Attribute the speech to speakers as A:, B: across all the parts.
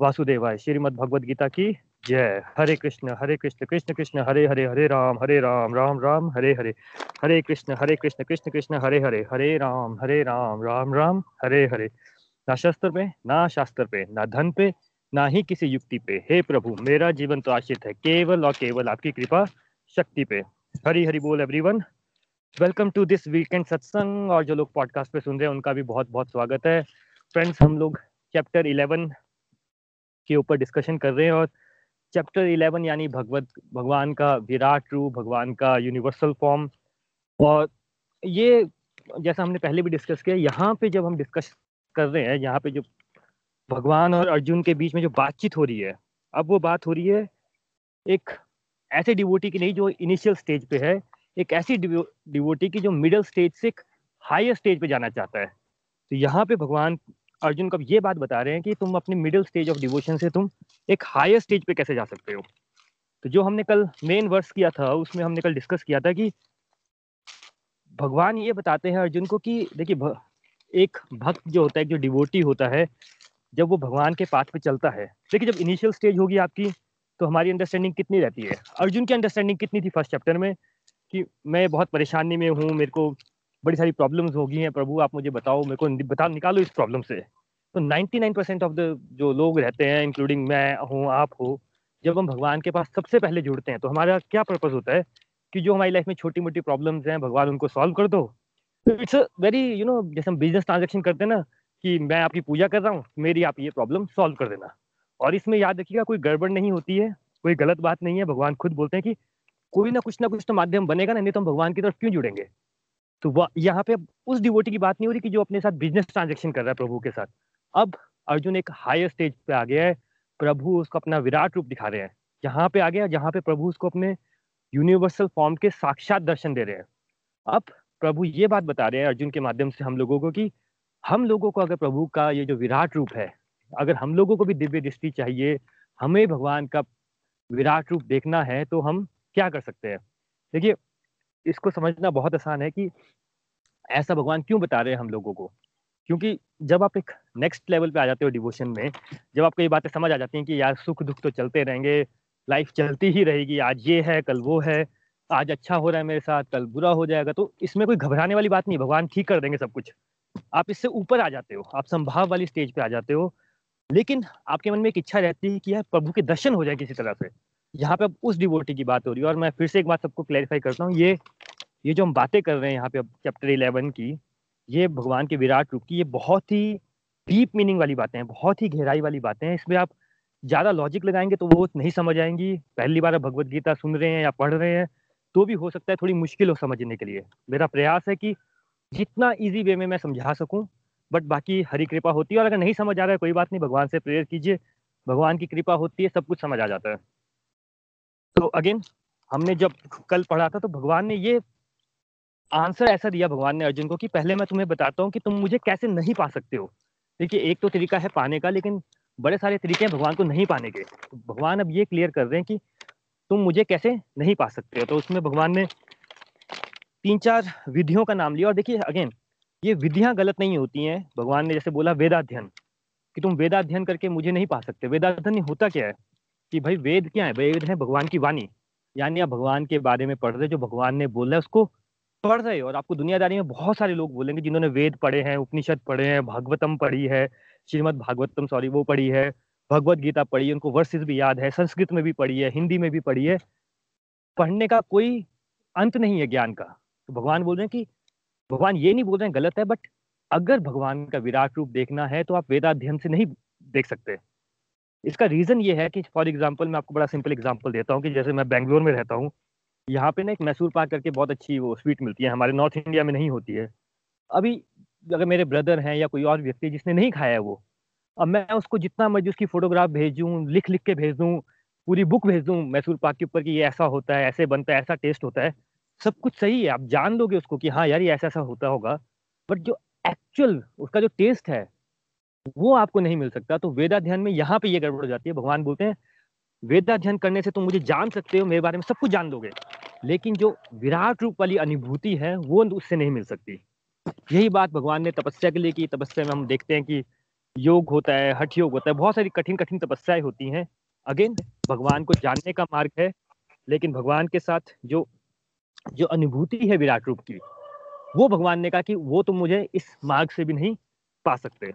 A: वासुदेवाय। श्रीमद भगवद गीता की जय। हरे कृष्ण हरे कृष्ण कृष्ण कृष्ण, हरे हरे हरे राम हरे राम राम राम, हरे हरे। हरे कृष्ण हरे कृष्ण कृष्ण कृष्ण, हरे हरे हरे राम हरे राम राम राम, हरे हरे। ना शस्त्र पे, ना शास्त्र पे, ना धन पे, ना ही किसी युक्ति पे। हे प्रभु, मेरा जीवन तो आश्रित है केवल और केवल आपकी कृपा शक्ति पे। हरी हरी बोल everyone welcome to this weekend satsang और जो लोग पॉडकास्ट पे सुन रहे हैं, उनका भी बहुत बहुत स्वागत है। फ्रेंड्स हम लोग चैप्टर इलेवन के ऊपर डिस्कशन कर रहे हैं और चैप्टर इलेवन यानी भगवत, भगवान का विराट रूप, भगवान का यूनिवर्सल फॉर्म और ये जैसा हमने पहले भी डिस्कस किया, यहाँ पे जब हम डिस्कस कर रहे हैं, यहाँ पे जो भगवान और अर्जुन के बीच में जो बातचीत हो रही है, अब वो बात हो रही है एक ऐसे डिवोटी की नहीं जो इनिशियल स्टेज पे है, एक ऐसी डिवोटी की जो मिडिल स्टेज से हायर स्टेज पे जाना चाहता है। तो यहाँ पे भगवान अर्जुन को ये बात बता रहे हैं कि तुम अपने मिडिल स्टेज ऑफ़ डिवोशन से तुम एक हायर स्टेज पे कैसे जा सकते हो? तो जो हमने कल मेन वर्स किया था, उसमें हमने कल डिस्कस किया था कि भगवान ये बताते हैं अर्जुन को कि देखिए एक भक्त जो होता है जो डिवोटी होता है, जब वो भगवान के पाथ पे चलता है, देखिए जब इनिशियल स्टेज होगी आपकी तो हमारी अंडरस्टैंडिंग कितनी रहती है? अर्जुन की अंडरस्टैंडिंग कितनी थी फ़र्स्ट चैप्टर में कि मैं बहुत परेशानी में हूँ, मेरे को बड़ी सारी प्रॉब्लम्स हो गई हैं, प्रभु, आप मुझे बताओ, मेरे को बता, निकालो इस प्रॉब्लम से। तो 99 परसेंट ऑफ़ द जो लोग रहते हैं इंक्लूडिंग मैं हूँ, आप हो, जब हम भगवान के पास सबसे पहले जुड़ते हैं तो हमारा क्या पर्पज होता है कि जो हमारी लाइफ में छोटी मोटी प्रॉब्लम्स हैं, भगवान उनको सॉल्व कर दो। इट्स वेरी यू नो जैसे हम बिज़नेस ट्रांजेक्शन करते हैं ना, कि मैं आपकी पूजा कर रहा हूँ, मेरी आप ये प्रॉब्लम सॉल्व कर देना। और इसमें याद रखिएगा, कोई गड़बड़ नहीं होती है, कोई गलत बात नहीं है, भगवान खुद बोलते हैं कि कोई ना कुछ ना कुछ तो माध्यम बनेगा ना, नहीं तो हम भगवान की तरफ़ क्यों जुड़ेंगे? तो वह, यहाँ पे उस डिवोटी की बात नहीं हो रही कि जो अपने साथ बिज़नेस ट्रांजेक्शन कर रहा है प्रभु के साथ। अब अर्जुन एक हायर स्टेज पे आ गया है, प्रभु उसको अपना विराट रूप दिखा रहे हैं। यहाँ पे आ गया, जहाँ पे प्रभु उसको अपने यूनिवर्सल फॉर्म के साक्षात दर्शन दे रहे हैं। अब प्रभु ये बात बता रहे हैं अर्जुन के माध्यम से हम लोगों को कि हम लोगों को अगर प्रभु का ये जो विराट रूप है, अगर हम लोगों को भी दिव्य दृष्टि चाहिए, हमें भगवान का विराट रूप देखना है तो हम क्या कर सकते हैं? देखिए इसको समझना बहुत आसान है कि ऐसा भगवान क्यों बता रहे हैं हम लोगों को? क्योंकि जब आप एक नेक्स्ट लेवल पे आ जाते हो डिवोशन में, जब आपको ये बातें समझ आ जाती हैं कि यार सुख दुख तो चलते रहेंगे लाइफ चलती ही रहेगी, आज ये है, कल वो है, आज अच्छा हो रहा है मेरे साथ, कल बुरा हो जाएगा तो इसमें कोई घबराने वाली बात नहीं, भगवान ठीक कर देंगे सब कुछ। आप इससे ऊपर आ जाते हो, आप संभाव वाली स्टेज पे आ जाते हो, लेकिन आपके मन में एक इच्छा रहती है कि यार प्रभु के दर्शन हो जाए किसी तरह से। यहाँ पे अब उस डिवोटी की बात हो रही है और मैं फिर से एक बात सबको क्लैरिफाई करता हूँ, ये ये जो हम बातें कर रहे हैं यहाँ पे अब चैप्टर इलेवन की, ये भगवान के विराट रूप की, ये बहुत ही डीप मीनिंग वाली बातें हैं, बहुत ही गहराई वाली बातें हैं। इसमें आप ज़्यादा लॉजिक लगाएँगे तो वो नहीं समझ आएँगी। पहली बार आप भगवत गीता सुन रहे हैं या पढ़ रहे हैं तो भी हो सकता है थोड़ी मुश्किल हो समझने के लिए। मेरा प्रयास है कि जितना ईजी वे में मैं समझा सकूँ बट बाकी हरी कृपा होती है और अगर नहीं समझ आ रहा है, कोई बात नहीं, भगवान से प्रेयर कीजिए, भगवान की कृपा होती है, सब कुछ समझ आ जाता है। तो अगेन हमने जब कल पढ़ा था तो भगवान ने ये आंसर ऐसा दिया भगवान ने अर्जुन को कि पहले मैं तुम्हें बताता हूँ कि तुम मुझे कैसे नहीं पा सकते हो। देखिए, एक तो तरीका है पाने का, लेकिन बड़े सारे तरीके हैं भगवान को नहीं पाने के। तो भगवान अब ये क्लियर कर रहे हैं कि तुम मुझे कैसे नहीं पा सकते हो। तो उसमें भगवान ने तीन चार विधियों का नाम लिया। और देखिए अगेन ये विधियाँ गलत नहीं होती हैं। भगवान ने जैसे बोला वेदाध्ययन, कि तुम वेदाध्ययन करके मुझे नहीं पा सकते। वेदाध्ययन होता क्या है? कि भाई वेद क्या है? वेद है भगवान की वाणी। यानी आप भगवान के बारे में पढ़ रहे जो भगवान ने बोला है, उसको पढ़ रहे और आपको दुनियादारी में बहुत सारे लोग बोलेंगे जिन्होंने वेद पढ़े हैं, उपनिषद पढ़े हैं, भागवतम पढ़ी है, श्रीमद भागवतम, सॉरी, वो पढ़ी है, भगवत गीता पढ़ी है, उनको वर्सेस भी याद है, संस्कृत में भी पढ़ी है, हिंदी में भी पढ़ी है। पढ़ने का कोई अंत नहीं है ज्ञान का। तो भगवान बोल रहे हैं कि भगवान ये नहीं बोल रहे हैं, गलत है, बट अगर भगवान का विराट रूप देखना है तो आप वेदाध्ययन से नहीं देख सकते। इसका रीजन ये है कि फॉर एग्ज़ाम्पल मैं आपको बड़ा सिंपल एग्ज़ाम्पल देता हूँ कि जैसे मैं बैंगलोर में रहता हूँ, यहाँ पे ना एक मैसूर पाक करके बहुत अच्छी वो स्वीट मिलती है, हमारे नॉर्थ इंडिया में नहीं होती है। अभी अगर मेरे ब्रदर हैं या कोई और व्यक्ति जिसने नहीं खाया है वो, अब मैं उसको जितना मर्ज़ी उसकी फोटोग्राफ भेजूँ लिख लिख के भेज दूँ, पूरी बुक भेज दूँ मैसूर पाक के ऊपर कि ये ऐसा होता है, ऐसे बनता है, ऐसा टेस्ट होता है, सब कुछ सही है। आप जान लोगे उसको कि हाँ यार ये ऐसा ऐसा होता होगा। बट जो एक्चुअल उसका जो टेस्ट है वो आपको नहीं मिल सकता। तो वेदाध्ययन में यहाँ पे ये गड़बड़ हो जाती है। भगवान बोलते हैं, वेदाध्ययन करने से तुम मुझे जान सकते हो, मेरे बारे में सब कुछ जान लोगे। लेकिन जो विराट रूप वाली अनुभूति है, वो उससे नहीं मिल सकती। यही बात भगवान ने तपस्या के लिए की। तपस्या में हम देखते हैं कि योग होता है, हठ योग होता है, बहुत सारी कठिन कठिन तपस्याएँ होती हैं। अगेन भगवान को जानने का मार्ग है, लेकिन भगवान के साथ जो जो अनुभूति है विराट रूप की, वो भगवान ने कहा कि वो तुम मुझे इस मार्ग से भी नहीं पा सकते।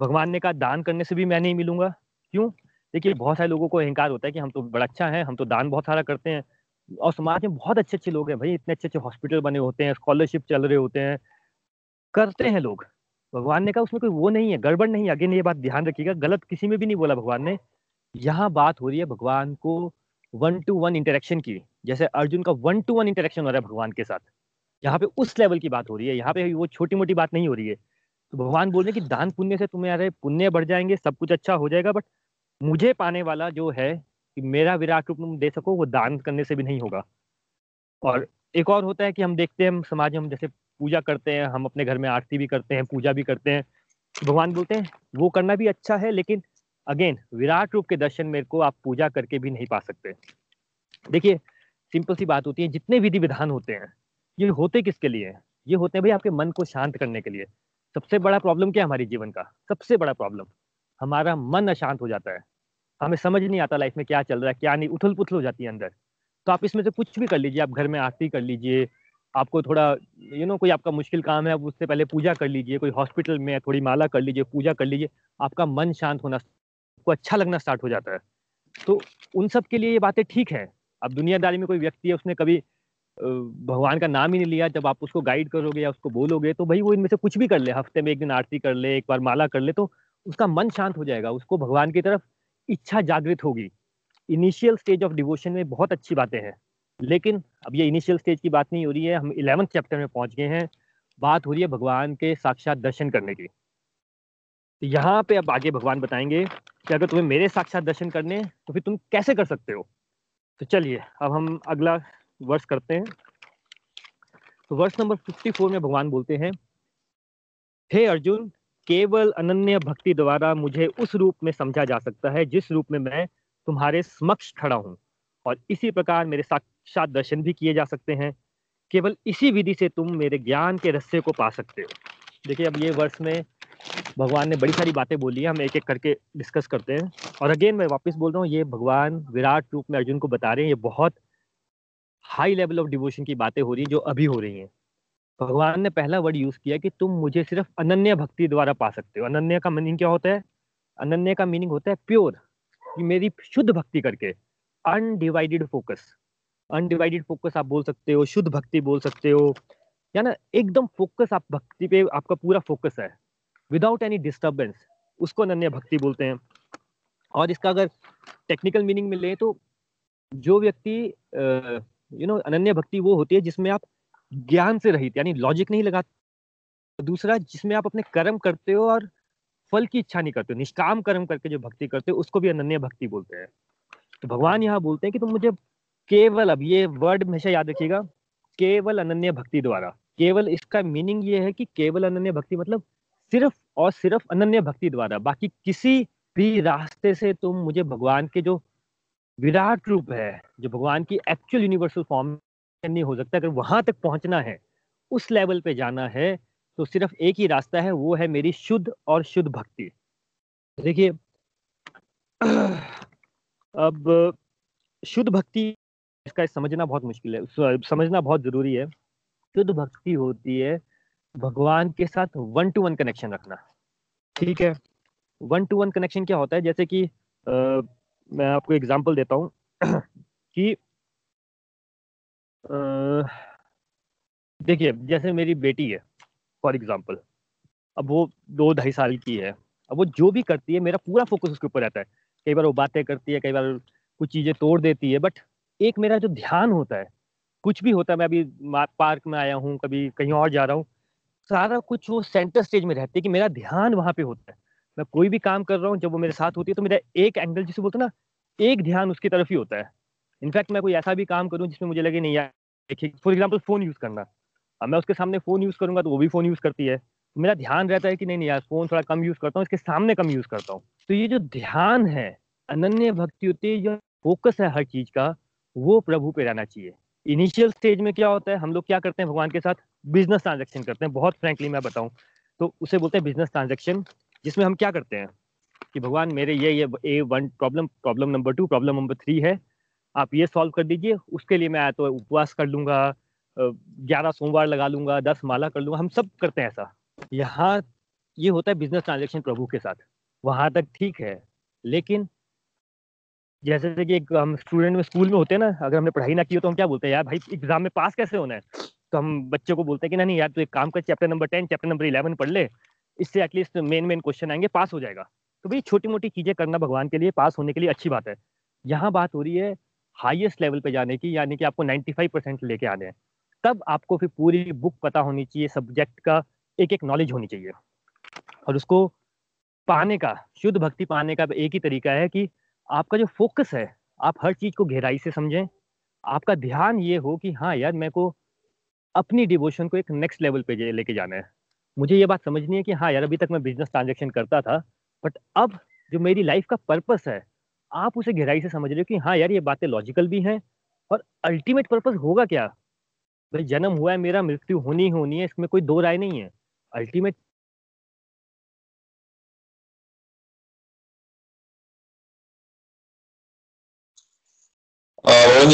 A: भगवान ने कहा, दान करने से भी मैं नहीं मिलूँगा। क्यों? देखिए, बहुत सारे लोगों को अहंकार होता है कि हम तो बड़ा अच्छा है, हम तो दान बहुत सारा करते हैं। और समाज में बहुत अच्छे अच्छे लोग हैं भाई, इतने अच्छे अच्छे हॉस्पिटल बने होते हैं, स्कॉलरशिप चल रहे होते हैं। करते हैं लोग। भगवान ने कहा, उसमें कोई वो नहीं है, गड़बड़ नहीं अगेन ये बात ध्यान रखिएगा, गलत किसी में भी नहीं बोला भगवान ने। यहाँ बात हो रही है भगवान को वन टू वन इंटरेक्शन की। जैसे अर्जुन का वन टू वन इंटरेक्शन हो रहा है भगवान के साथ। यहाँ पे उस लेवल की बात हो रही है। यहाँ पे वो छोटी मोटी बात नहीं हो रही है। तो भगवान बोल रहे कि दान पुण्य से तुम्हें यार पुण्य बढ़ जाएँगे, सब कुछ अच्छा हो जाएगा बट मुझे पाने वाला जो है कि मेरा विराट रूप दे सको, वो दान करने से भी नहीं होगा। और एक और होता है कि हम देखते हैं, हम समाज में हम जैसे पूजा करते हैं, हम अपने घर में आरती भी करते हैं, पूजा भी करते हैं भगवान बोलते हैं, वो करना भी अच्छा है, लेकिन अगेन विराट रूप के दर्शन मेरे को आप पूजा करके भी नहीं पा सकते। देखिए सिंपल सी बात होती है, जितने विधि विधान होते हैं, ये होते किसके लिए? ये होते हैं भाई आपके मन को शांत करने के लिए। सबसे बड़ा प्रॉब्लम क्या है हमारे जीवन का? सबसे बड़ा प्रॉब्लम हमारा मन अशांत हो जाता है। हमें समझ नहीं आता लाइफ में क्या चल रहा है क्या नहीं उथल पुथल हो जाती है अंदर। तो आप इसमें से कुछ भी कर लीजिए आप घर में आरती कर लीजिए आपको थोड़ा यू you नो know, कोई आपका मुश्किल काम है आप उससे पहले पूजा कर लीजिए कोई हॉस्पिटल में थोड़ी माला कर लीजिए पूजा कर लीजिए आपका मन शांत होना आपको अच्छा लगना स्टार्ट हो जाता है। तो उन सब के लिए ये बातें ठीक है। अब दुनियादारी में कोई व्यक्ति है उसने कभी भगवान का नाम ही नहीं लिया। जब आप उसको गाइड करोगे या उसको बोलोगे तो भाई वो इनमें से कुछ भी कर ले। हफ़्ते में एक दिन आरती कर ले, एक बार माला कर ले तो उसका मन शांत हो जाएगा। उसको भगवान की तरफ़ इच्छा जागृत होगी। इनिशियल स्टेज ऑफ़ डिवोशन में बहुत अच्छी बातें हैं। लेकिन अब ये इनिशियल स्टेज की बात नहीं हो रही है। हम इलेवंथ चैप्टर में पहुँच गए हैं। बात हो रही है भगवान के साक्षात दर्शन करने की। तो यहाँ पे अब आगे भगवान बताएँगे कि अगर तुम्हें मेरे साक्षात दर्शन करने तो फिर तुम कैसे कर सकते हो? तो चलिए, अब हम अगला वर्ष करते हैं। तो वर्ष नंबर 54 में भगवान बोलते हैं, हे अर्जुन, केवल अनन्य भक्ति द्वारा मुझे उस रूप में समझा जा सकता है जिस रूप में मैं तुम्हारे समक्ष खड़ा हूँ। और इसी प्रकार मेरे साक्षात दर्शन भी किए जा सकते हैं। केवल इसी विधि से तुम मेरे ज्ञान के रस्से को पा सकते हो। देखिए, अब ये वर्ष में भगवान ने बड़ी सारी बातें बोली है। हम एक एक करके डिस्कस करते हैं। और अगेन मैं वापस बोल रहा हूँ, ये भगवान विराट रूप में अर्जुन को बता रहे हैं। ये बहुत हाई लेवल ऑफ़ डिवोशन की बातें हो रही जो अभी हो रही हैं। भगवान ने पहला वर्ड यूज़ किया कि तुम मुझे सिर्फ़ अनन्य भक्ति द्वारा पा सकते हो। अनन्य का मीनिंग क्या होता है? अनन्य का मीनिंग होता है प्योर कि मेरी शुद्ध भक्ति करके। अनडिवाइडेड फोकस अनडिवाइडेड फोकस आप बोल सकते हो, शुद्ध भक्ति बोल सकते हो। या ना, एकदम फोकस आप भक्ति पे, आपका पूरा फोकस है। विदाउट एनी डिस्टर्बेंस उसको अनन्य भक्ति बोलते हैं। और इसका अगर टेक्निकल मीनिंग में ले तो जो व्यक्ति यू नो अनन्य भक्ति वो होती है जिसमें आप ज्ञान से रहित, यानी लॉजिक नहीं लगाते। दूसरा, जिसमें आप अपने कर्म करते हो और फल की इच्छा नहीं करते हो, निष्काम कर्म करके जो भक्ति करते हो, उसको भी अनन्य भक्ति बोलते हैं। तो भगवान यहाँ बोलते हैं कि तुम मुझे केवल, अब ये वर्ड हमेशा याद रखिएगा, केवल अनन्य भक्ति द्वारा, केवल इसका मीनिंग ये है कि केवल अनन्य भक्ति मतलब सिर्फ़ और सिर्फ़ अनन्य भक्ति द्वारा, बाकी किसी भी रास्ते से तुम मुझे भगवान के जो विराट रूप है, जो भगवान की एक्चुअल यूनिवर्सल फॉर्म नहीं हो सकता, अगर वहाँ तक पहुँचना है, उस लेवल पे जाना है तो सिर्फ़ एक ही रास्ता है, वो है मेरी शुद्ध और शुद्ध भक्ति। देखिए, अब शुद्ध भक्ति, इसका समझना बहुत मुश्किल है समझना बहुत ज़रूरी है। शुद्ध भक्ति होती है भगवान के साथ वन टू वन कनेक्शन रखना, ठीक है? वन टू वन कनेक्शन क्या होता है? जैसे कि मैं आपको एग्जांपल देता हूँ कि देखिए, जैसे मेरी बेटी है फॉर एग्जांपल अब वो दो ढाई साल की है, अब वो जो भी करती है, मेरा पूरा फोकस उसके ऊपर रहता है। कई बार वो बातें करती है, कई बार कुछ चीज़ें तोड़ देती है बट एक मेरा जो ध्यान होता है, कुछ भी होता है, मैं अभी पार्क में आया हूँ, कभी कहीं और जा रहा हूँ, सारा कुछ वो सेंटर स्टेज में रहती है कि मेरा ध्यान वहाँ पे होता है। मैं कोई भी काम कर रहा हूँ, जब वो मेरे साथ होती है तो मेरा एक एंगल जिसे बोलते ना, एक ध्यान उसकी तरफ़ ही होता है। इनफैक्ट मैं कोई ऐसा भी काम करूँ, जिसमें मुझे लगे, नहीं यार फॉर एग्ज़ाम्पल फ़ोन यूज़ करना। अब मैं उसके सामने फ़ोन यूज़ करूँगा तो वो भी फ़ोन यूज़ करती है। तो मेरा ध्यान रहता है कि नहीं नहीं यार फ़ोन थोड़ा कम यूज़ करता हूँ, इसके सामने कम यूज़ करता हूँ। तो ये जो ध्यान है, अनन्य भक्ति होती है जो फोकस है हर चीज़ का, वो प्रभु पे रहना चाहिए। इनिशियल स्टेज में क्या होता है, हम लोग क्या करते हैं, भगवान के साथ बिज़नेस ट्रांजेक्शन करते हैं, बहुत फ्रेंकली मैं बताऊँ। तो उसे बोलते हैं बिज़नेस ट्रांजेक्शन जिसमें हम क्या करते हैं कि भगवान मेरे ये ये a one problem problem number two problem number three है। आप ये सॉल्व कर दीजिए, उसके लिए मैं आया तो उपवास कर लूँगा ग्यारह सोमवार लगा लूँगा, दस माला कर लूँगा, हम सब करते हैं ऐसा। यहाँ ये होता है बिज़नेस ट्रांजेक्शन प्रभु के साथ। वहाँ तक ठीक है, लेकिन जैसे कि एक हम स्टूडेंट में स्कूल में होते हैं ना, अगर हमने पढ़ाई ना की हो तो हम क्या बोलते हैं, यार भाई एग्ज़ाम में पास कैसे होना है? तो हम बच्चों को बोलते हैं कि, नहीं, यार तो एक काम कर chapter number ten chapter number eleven पढ़ ले इससे एटलीस्ट मेन मेन क्वेश्चन आएँगे पास हो जाएगा। तो भाई छोटी मोटी चीज़ें करना भगवान के लिए पास होने के लिए अच्छी बात है। यहाँ बात हो रही है हाईएस्ट लेवल पे जाने की, यानी कि आपको 95 परसेंट लेके आने हैं। तब आपको फिर पूरी बुक पता होनी चाहिए सब्जेक्ट का एक एक नॉलेज होनी चाहिए। और उसको पाने का, शुद्ध भक्ति पाने का एक ही तरीका है कि आपका जो फोकस है, आप हर चीज़ को गहराई से समझें। आपका ध्यान ये हो कि हाँ यार, मेरे को अपनी डिवोशन को एक नेक्स्ट लेवल पे लेके जाना है। मुझे ये बात समझनी है कि हाँ यार, अभी तक मैं बिज़नेस ट्रांजेक्शन करता था बट अब जो मेरी लाइफ का पर्पस है, आप उसे गहराई से समझ रहे हो कि हाँ यार, ये बातें लॉजिकल भी हैं और अल्टीमेट पर्पस होगा क्या? भाई, जन्म हुआ है मेरा, मृत्यु होनी होनी है, इसमें कोई दो राय नहीं है। अल्टीमेट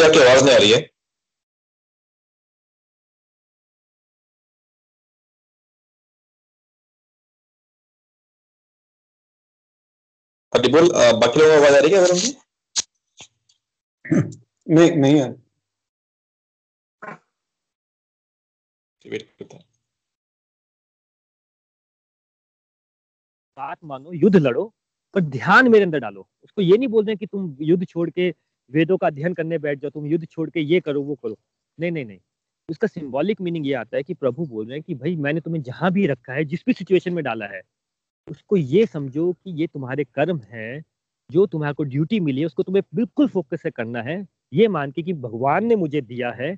B: आपकी आवाज़ नहीं आ रही है। बोल बाकी लोगों को आवाज़ आ रही है वरुण जी?
C: नहीं नहीं आ
B: वेट करता
A: बात मानो युद्ध लड़ो पर ध्यान मेरे अंदर डालो। उसको ये नहीं बोल रहे कि तुम युद्ध छोड़ के वेदों का अध्ययन करने बैठ जाओ तुम युद्ध छोड़ के ये करो वो करो। नहीं नहीं नहीं। उसका सिंबॉलिक मीनिंग ये आता है कि प्रभु बोल रहे हैं कि भाई मैंने तुम्हें जहाँ भी रखा है जिस भी सिचुएशन में डाला है उसको ये समझो कि ये तुम्हारे कर्म है, जो तुम्हारे को ड्यूटी मिली है, उसको तुम्हें बिल्कुल फोकस से करना है। ये मान के कि भगवान ने मुझे दिया है,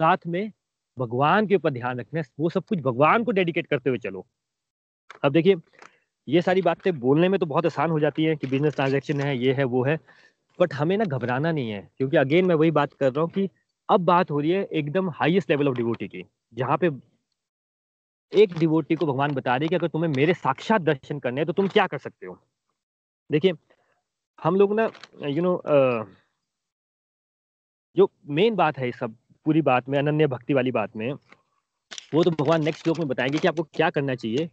A: साथ में भगवान के ऊपर ध्यान रखना है, वो सब कुछ भगवान को डेडिकेट करते हुए चलो। अब देखिए, ये सारी बातें बोलने में तो बहुत आसान हो जाती है कि बिज़नेस ट्रांजेक्शन है, ये है, वो है बट हमें ना घबराना नहीं है, क्योंकि अगेन मैं वही बात कर रहा हूँ कि अब बात हो रही है एकदम हाईएस्ट लेवल ऑफ़ डिवोटी की, जहाँ पे एक डिवोटी को भगवान बता रही कि अगर तुम्हें मेरे साक्षात दर्शन करने हैं तो तुम क्या कर सकते हो? देखिए, हम लोग ना यू नो जो मेन बात है सब, पूरी बात में, अनन्य भक्ति वाली बात में, वो तो भगवान नेक्स्ट श्लोक में बताएँगे कि आपको क्या करना चाहिए।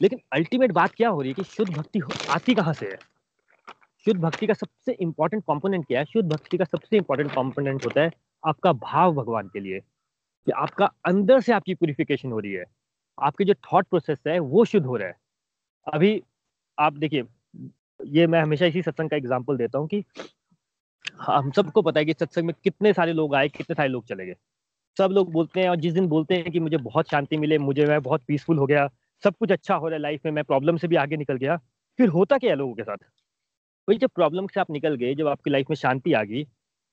A: लेकिन अल्टीमेट बात क्या हो रही है कि शुद्ध भक्ति आती कहाँ से है? शुद्ध भक्ति का सबसे इंपॉर्टेंट कॉम्पोनेंट क्या है? शुद्ध भक्ति का सबसे इंपॉर्टेंट कॉम्पोनेंट होता है आपका भाव भगवान के लिए, कि आपका अंदर से आपकी प्यूरिफिकेशन हो रही है। आपके जो थॉट प्रोसेस है, वो शुद्ध हो रहा है। अभी आप देखिए, ये मैं हमेशा इसी सत्संग का एग्ज़ाम्पल देता हूँ कि हम सबको पता है कि सत्संग में कितने सारे लोग आए, कितने सारे लोग चले गए। सब लोग बोलते हैं और जिस दिन बोलते हैं कि मुझे बहुत शांति मिले, मुझे मैं बहुत पीसफुल हो गया, सब कुछ अच्छा हो रहा है लाइफ में, मैं प्रॉब्लम से भी आगे निकल गया, फिर होता क्या है लोगों के साथ? वही जब प्रॉब्लम से आप निकल गए, जब आपकी लाइफ में शांति आ गई,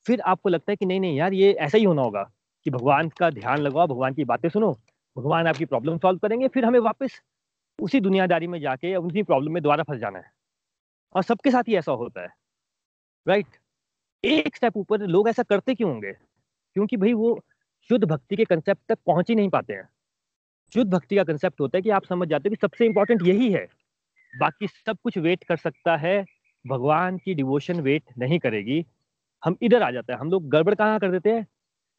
A: फिर आपको लगता है कि नहीं नहीं यार, ये ऐसा ही होना होगा कि भगवान का ध्यान लगाओ, भगवान की बातें सुनो भगवान आपकी प्रॉब्लम सॉल्व करेंगे, फिर हमें वापस उसी दुनियादारी में जाके, उसी प्रॉब्लम में दोबारा फंस जाना है। और सबके साथ ही ऐसा होता है। राइट एक स्टेप ऊपर, लोग ऐसा करते क्यों होंगे? क्योंकि भाई वो शुद्ध भक्ति के कंसेप्ट तक पहुँच ही नहीं पाते हैं। शुद्ध भक्ति का कंसेप्ट होता है कि आप समझ जाते हो कि सबसे इंपॉर्टेंट यही है। बाकी सब कुछ वेट कर सकता है। भगवान की डिवोशन वेट नहीं करेगी। हम इधर आ जाते हैं। हम लोग गड़बड़ कहाँ कर देते हैं?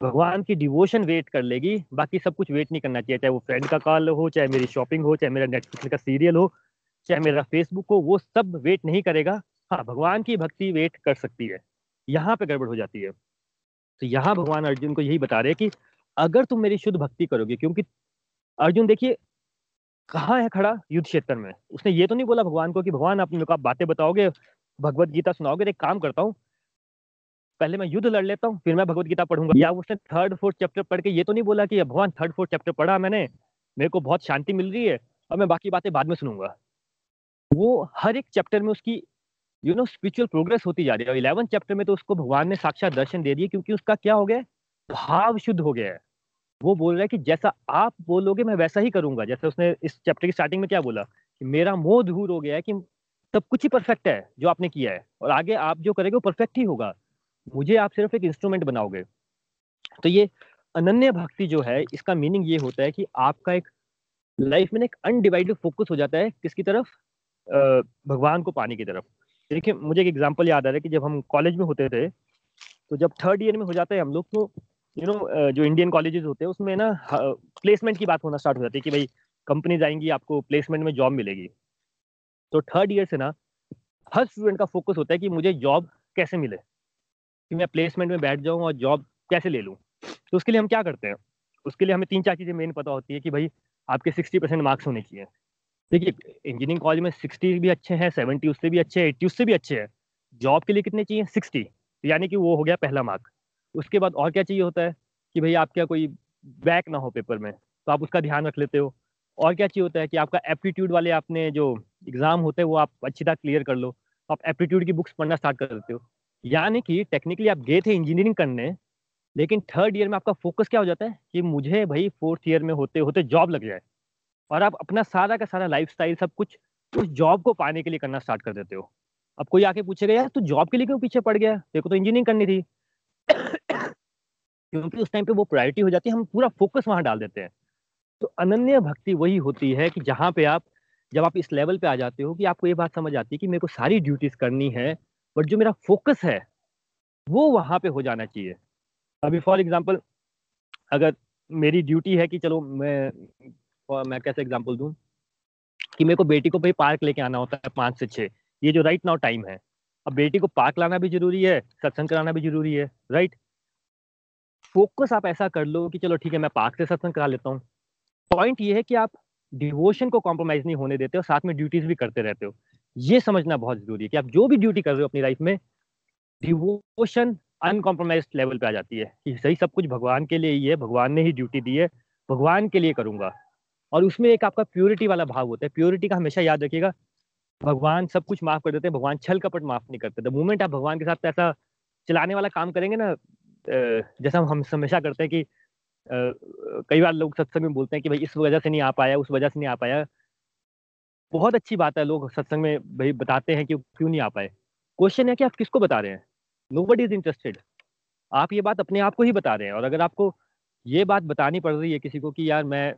A: भगवान की डिवोशन वेट कर लेगी। बाकी सब कुछ वेट नहीं करना चाहिए, चाहे वो फ्रेंड का कॉल हो, चाहे मेरी शॉपिंग हो, चाहे मेरा नेटफ्लिक्स का सीरियल हो, चाहे मेरा फेसबुक हो, वो सब वेट नहीं करेगा। हाँ भगवान की भक्ति वेट कर सकती है। यहाँ पे गड़बड़ हो जाती है। तो यहाँ भगवान अर्जुन को यही बता रहे हैं कि अगर तुम मेरी शुद्ध भक्ति करोगे, क्योंकि अर्जुन देखिए, कहाँ है खड़ा युद्ध क्षेत्र में? उसने ये तो नहीं बोला भगवान को कि भगवान आप मेरे को आप बातें बताओगे, भगवत गीता सुनाओगे, एक काम करता हूँ पहले मैं युद्ध लड़ लेता हूँ फिर मैं भगवत गीता पढ़ूँगा। या उसने थर्ड फोर्थ चैप्टर पढ़ के ये तो नहीं बोला कि भगवान थर्ड फोर्थ चैप्टर पढ़ा मैंने मेरे को बहुत शांति मिल रही है और मैं बाकी बातें बाद में सुनूँगा। वो हर एक चैप्टर में उसकी यू नो स्पिरिचुअल प्रोग्रेस होती जा रही है। इलेवन चैप्टर में तो उसको भगवान ने साक्षात दर्शन दे दिए क्योंकि उसका क्या हो गया भाव शुद्ध हो गया है। वो बोल रहा है कि जैसा आप बोलोगे मैं वैसा ही करूँगा। जैसे उसने इस चैप्टर की स्टार्टिंग में क्या बोला? कि मेरा मोह दूर हो गया है कि सब कुछ ही परफेक्ट है जो आपने किया है। और आगे आप जो करेंगे वो परफेक्ट ही होगा। मुझे आप सिर्फ़ एक इंस्ट्रूमेंट बनाओगे। तो ये अनन्य भक्ति जो है, इसका मीनिंग ये होता है कि आपका एक लाइफ में एक अनडिवाइडेड फोकस हो जाता है किसकी तरफ़? भगवान को पाने की तरफ़। देखिए, मुझे एक एग्जांपल याद आ रहा है कि जब हम कॉलेज में होते थे तो जब थर्ड ईयर में हो जाता है हम लोग तो यू नो जो इंडियन कॉलेजेस होते हैं, उसमें ना प्लेसमेंट की बात होना स्टार्ट हो जाती है कि भाई कंपनीज़ आएँगी, आपको प्लेसमेंट में जॉब मिलेगी। तो थर्ड ईयर से ना, हर स्टूडेंट का फोकस होता है कि मुझे जॉब कैसे मिले। कि मैं प्लेसमेंट में बैठ जाऊँ और जॉब कैसे ले लूँ? तो उसके लिए हम क्या करते हैं? उसके लिए हमें तीन चार चीज़ें मेन पता होती है कि भाई, आपके सिक्सटी परसेंट मार्क्स होने चाहिए। देखिए इंजीनियरिंग कॉलेज में सिक्सटी भी अच्छे हैं सेवेंटी उससे भी अच्छे हैं एट्टी उससे भी अच्छे हैं। जॉब के लिए कितने चाहिए? सिक्सटी यानी कि वो हो गया पहला मार्क उसके बाद और क्या चाहिए होता है? कि भाई आप क्या कोई बैक ना हो पेपर में तो आप उसका ध्यान रख लेते हो। और क्या चाहिए होता है कि आपका एप्टीट्यूड वाले आपने जो एग्ज़ाम होते हैं, वो आप अच्छी तरह क्लियर कर लो। आप एप्टीट्यूड की बुक्स पढ़ना स्टार्ट कर देते हो। यानी कि टेक्निकली आप गए थे इंजीनियरिंग करने, लेकिन थर्ड ईयर में आपका फोकस क्या हो जाता है? कि मुझे भाई फोर्थ ईयर में होते होते जॉब लग जाए। और आप अपना सारा का सारा लाइफ सब कुछ उस जॉब को पाने के लिए करना स्टार्ट कर देते हो। अब कोई आके पूछेगा, यार, तू जॉब के लिए क्यों पीछे पड़ गया? को तो इंजीनियरिंग करनी थी। क्योंकि उस टाइम पे वो प्रायोरिटी हो जाती है, हम पूरा फोकस वहाँ डाल देते हैं। तो अनन्य भक्ति वही होती है कि जहाँ पे आप, जब आप इस लेवल पे आ जाते हो कि आपको ये बात समझ आती है कि मेरे को सारी ड्यूटीज़ करनी है बट जो मेरा फोकस है, वो वहाँ पे हो जाना चाहिए। अभी फॉर एग्ज़ाम्पल अगर मेरी ड्यूटी है कि चलो मैं मैं कैसे एग्ज़ाम्पल दूँ? कि मेरे को बेटी को भाई पार्क लेके आना होता है पाँच से छः। ये जो राइट नाउ टाइम है। अब बेटी को पार्क लाना भी ज़रूरी है, सत्संग कराना भी ज़रूरी है राइट फोकस आप ऐसा कर लो कि चलो ठीक है, मैं पार्क से सत्संग करा लेता हूँ। पॉइंट ये है कि आप डिवोशन को कॉम्प्रोमाइज नहीं होने देते हो, साथ में ड्यूटीज़ भी करते रहते हो। ये समझना बहुत ज़रूरी है कि आप जो भी ड्यूटी कर रहे हो अपनी लाइफ में डिवोशन अनकॉम्प्रोमाइज लेवल पे आ जाती है कि सही सब कुछ भगवान के लिए ही है, भगवान ने ही ड्यूटी दी है, भगवान के लिए करूँगा। और उसमें एक आपका प्योरिटी वाला भाव होता है। प्योरिटी का हमेशा याद रखिएगा, भगवान सब कुछ माफ़ कर देते हैं, भगवान छल कपट माफ़ नहीं करते। द मोमेंट आप भगवान के साथ ऐसा चलाने वाला काम करेंगे ना जैसा हम हमेशा करते हैं कि कई बार लोग सत्संग में बोलते हैं कि भाई इस वजह से नहीं आ पाया, उस वजह से नहीं आ पाया। बहुत अच्छी बात है, लोग सत्संग में भाई बताते हैं कि क्यों नहीं आ पाए। क्वेश्चन है कि आप किसको बता रहे हैं? नो इज़ इंटरेस्टेड आप ये बात अपने आप को ही बता रहे हैं और अगर आपको ये बात बतानी पड़ रही है किसी को कि यार मैं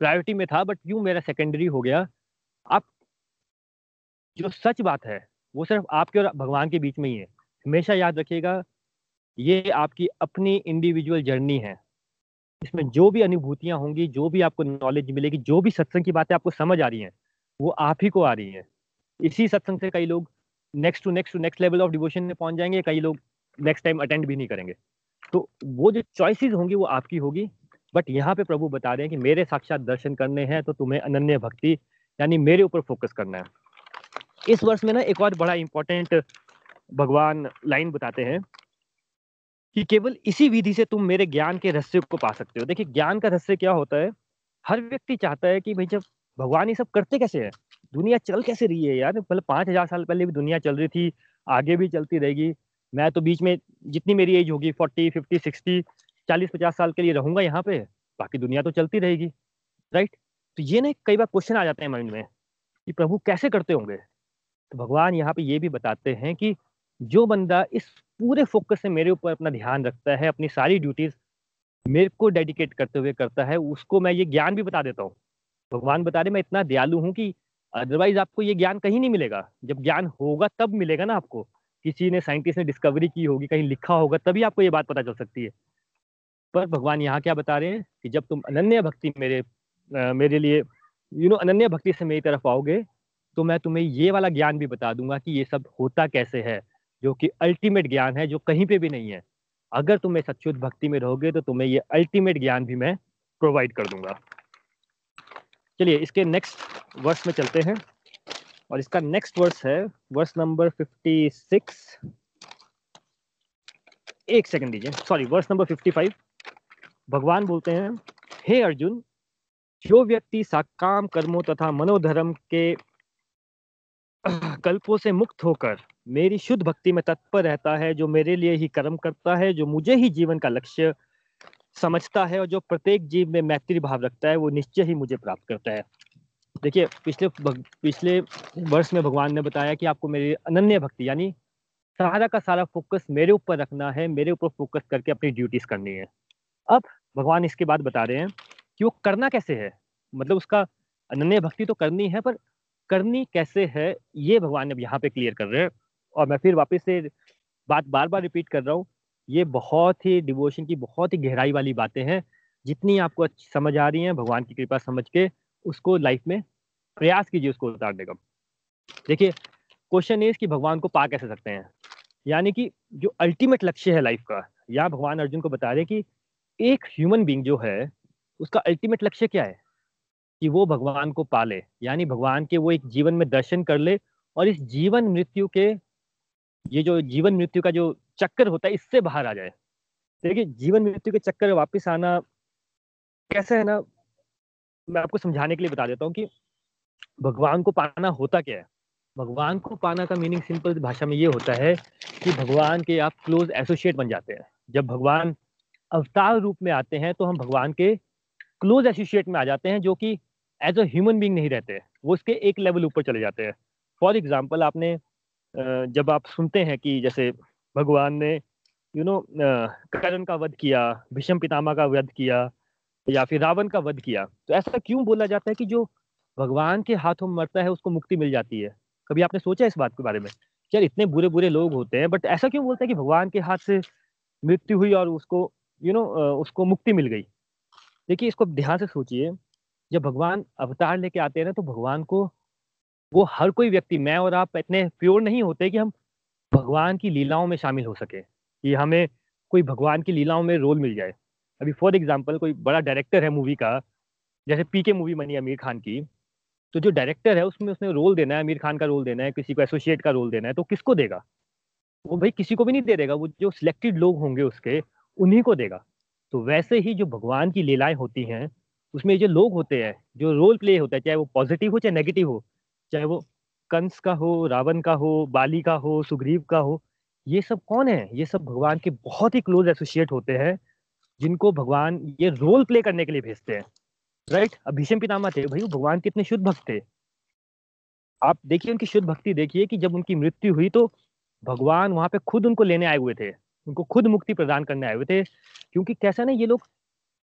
A: प्रायोरिटी में था बट क्यों मेरा सेकेंडरी हो गया? आप जो सच बात है, वो सिर्फ़ आपके और भगवान के बीच में ही है। हमेशा याद रखिएगा, ये आपकी अपनी इंडिविजुअल जर्नी है। इसमें जो भी अनुभूतियाँ होंगी, जो भी आपको नॉलेज मिलेगी, जो भी सत्संग की बातें आपको समझ आ रही हैं वो आप ही को आ रही है। इसी सत्संग से कई लोग next to next to next level of devotion में पहुँच जाएँगे, कई लोग नेक्स्ट टाइम अटेंड भी नहीं करेंगे। तो वो जो चॉइसेस होंगी वो आपकी होगी बट यहाँ पे प्रभु बता रहे हैं कि मेरे साक्षात दर्शन करने हैं तो तुम्हें अनन्य भक्ति, यानी मेरे ऊपर फोकस करना है। इस वर्ष में ना एक और बड़ा इंपॉर्टेंट भगवान लाइन बताते हैं कि केवल इसी विधि से तुम मेरे ज्ञान के रहस्य को पा सकते हो। देखिए, ज्ञान का रहस्य क्या होता है? हर व्यक्ति चाहता है कि भाई जब भगवान ये सब करते कैसे है? दुनिया चल कैसे रही है यार? पहले पाँच हज़ार साल पहले भी दुनिया चल रही थी, आगे भी चलती रहेगी। मैं तो बीच में जितनी मेरी एज होगी फोर्टी फिफ्टी सिक्सटी चालीस, पचास साल के लिए रहूँगा यहाँ पे, बाकी दुनिया तो चलती रहेगी राइट तो ये ना कई बार क्वेश्चन आ जाते हैं माइंड में, कि प्रभु कैसे करते होंगे? तो भगवान यहाँ पे ये भी बताते हैं कि जो बंदा इस पूरे फोकस से मेरे ऊपर अपना ध्यान रखता है, अपनी सारी ड्यूटीज़ मेरे को डेडिकेट करते हुए करता है, उसको मैं ये ज्ञान भी बता देता हूँ। भगवान बता रहे मैं इतना दयालु हूँ कि अदरवाइज़ आपको ये ज्ञान कहीं नहीं मिलेगा। जब ज्ञान होगा तब मिलेगा ना आपको। किसी ने साइंटिस्ट ने डिस्कवरी की होगी कहीं लिखा होगा तभी आपको ये बात पता चल सकती है। पर भगवान यहाँ क्या बता रहे हैं कि जब तुम अनन्य भक्ति मेरे आ, मेरे लिए यू नो अनन्य भक्ति से मेरी तरफ़ आओगे तो मैं तुम्हें ये वाला ज्ञान भी बता दूँगा कि ये सब होता कैसे है जो कि अल्टीमेट ज्ञान है जो कहीं पे भी नहीं है। अगर तुम इस अच्युत भक्ति में रहोगे तो तुम्हें ये अल्टीमेट ज्ञान भी मैं प्रोवाइड कर दूँगा। चलिए इसके नेक्स्ट वर्स में चलते हैं। और इसका नेक्स्ट वर्स है वर्स नंबर फिफ्टी सिक्स एक सेकंड दीजिए। Sorry verse number fifty five भगवान बोलते हैं, हे hey अर्जुन, जो व्यक्ति साकाम कर्मों तथा मनोधर्म के कल्पों से मुक्त होकर मेरी शुद्ध भक्ति में तत्पर रहता है, जो मेरे लिए ही कर्म करता है, जो मुझे ही जीवन का लक्ष्य समझता है और जो प्रत्येक जीव में मैत्री भाव रखता है, वो निश्चय ही मुझे प्राप्त करता है। देखिए, पिछले पिछले वर्ष में भगवान ने बताया कि आपको मेरी अनन्य भक्ति, यानी सारा का सारा फोकस मेरे ऊपर रखना है, मेरे ऊपर फोकस करके अपनी ड्यूटीज़ करनी है। अब भगवान इसके बाद बता रहे हैं कि वो करना कैसे है? मतलब उसका अनन्य भक्ति तो करनी है, पर करनी कैसे है, ये भगवान अब यहाँ पे क्लियर कर रहे हैं। और मैं फिर वापस से बात बार बार रिपीट कर रहा हूँ ये बहुत ही डिवोशन की बहुत ही गहराई वाली बातें हैं। जितनी आपको समझ आ रही हैं, भगवान की कृपा समझ के उसको लाइफ में प्रयास कीजिए उसको उतारने का। देखिए क्वेश्चन इज़ कि भगवान को पा कैसे सकते हैं? यानी कि जो अल्टीमेट लक्ष्य है लाइफ का यहाँ भगवान अर्जुन को बता रहे कि एक ह्यूमन बींग जो है, उसका अल्टीमेट लक्ष्य क्या है? कि वो भगवान को पाले यानी भगवान के वो एक जीवन में दर्शन कर ले और इस जीवन मृत्यु के ये जो जीवन मृत्यु का जो चक्कर होता है, इससे बाहर आ जाए। देखिए, जीवन मृत्यु के चक्कर वापस आना कैसे है ना, मैं आपको समझाने के लिए बता देता हूँ कि भगवान को पाना होता क्या है? भगवान को पाना का मीनिंग सिंपल भाषा में ये होता है कि भगवान के आप क्लोज एसोसिएट बन जाते हैं। जब भगवान अवतार रूप में आते हैं तो हम भगवान के क्लोज एसोसिएट में आ जाते हैं, जो कि एज अ ह्यूमन बींग नहीं रहते। वो उसके एक लेवल ऊपर चले जाते हैं। फॉर एग्ज़ाम्पल आपने जब आप सुनते हैं कि जैसे भगवान ने यू नो करण का वध किया, भीषम पितामा का वध किया, या फिर रावण का वध किया तो ऐसा क्यों बोला जाता है कि जो भगवान के हाथों मरता है, उसको मुक्ति मिल जाती है? कभी आपने सोचा इस बात के बारे में? यार, इतने बुरे बुरे लोग होते हैं बट ऐसा क्यों बोलते हैं कि भगवान के हाथ से मृत्यु हुई और उसको यू नो उसको मुक्ति मिल गई? देखिए, इसको ध्यान से सोचिए, जब भगवान अवतार लेके आते हैं ना तो भगवान को वो हर कोई व्यक्ति, मैं और आप इतने प्योर नहीं होते कि हम भगवान की लीलाओं में शामिल हो सके, कि हमें कोई भगवान की लीलाओं में रोल मिल जाए। अभी फॉर एग्ज़ाम्पल कोई बड़ा डायरेक्टर है मूवी का, जैसे पी के मूवी बनी आमिर खान की तो जो डायरेक्टर है उसमें उसने रोल देना है आमिर खान का रोल देना है, किसी को एसोसिएट का रोल देना है तो किसको देगा? वो भाई किसी को भी नहीं दे देगा, वो जो सिलेक्टेड लोग होंगे उसके, उन्हीं को देगा। तो वैसे ही जो भगवान की लीलाएँ होती हैं, उसमें जो लोग होते हैं, जो रोल प्ले होता है, चाहे वो पॉजिटिव हो, चाहे नेगेटिव हो चाहे वो कंस का हो, रावण का हो, बाली का हो, सुग्रीव का हो, ये सब कौन है? ये सब भगवान के बहुत ही क्लोज एसोसिएट होते हैं, जिनको भगवान ये रोल प्ले करने के लिए भेजते हैं। राइट अब भीषम पितामह थे, भाई, वो भगवान कितने शुद्ध भक्त थे। आप देखिए उनकी शुद्ध भक्ति देखिए कि जब उनकी मृत्यु हुई तो भगवान वहाँ पे खुद उनको लेने आए हुए थे। उनको खुद मुक्ति प्रदान करने आए हुए थे, क्योंकि कैसा ना ये लोग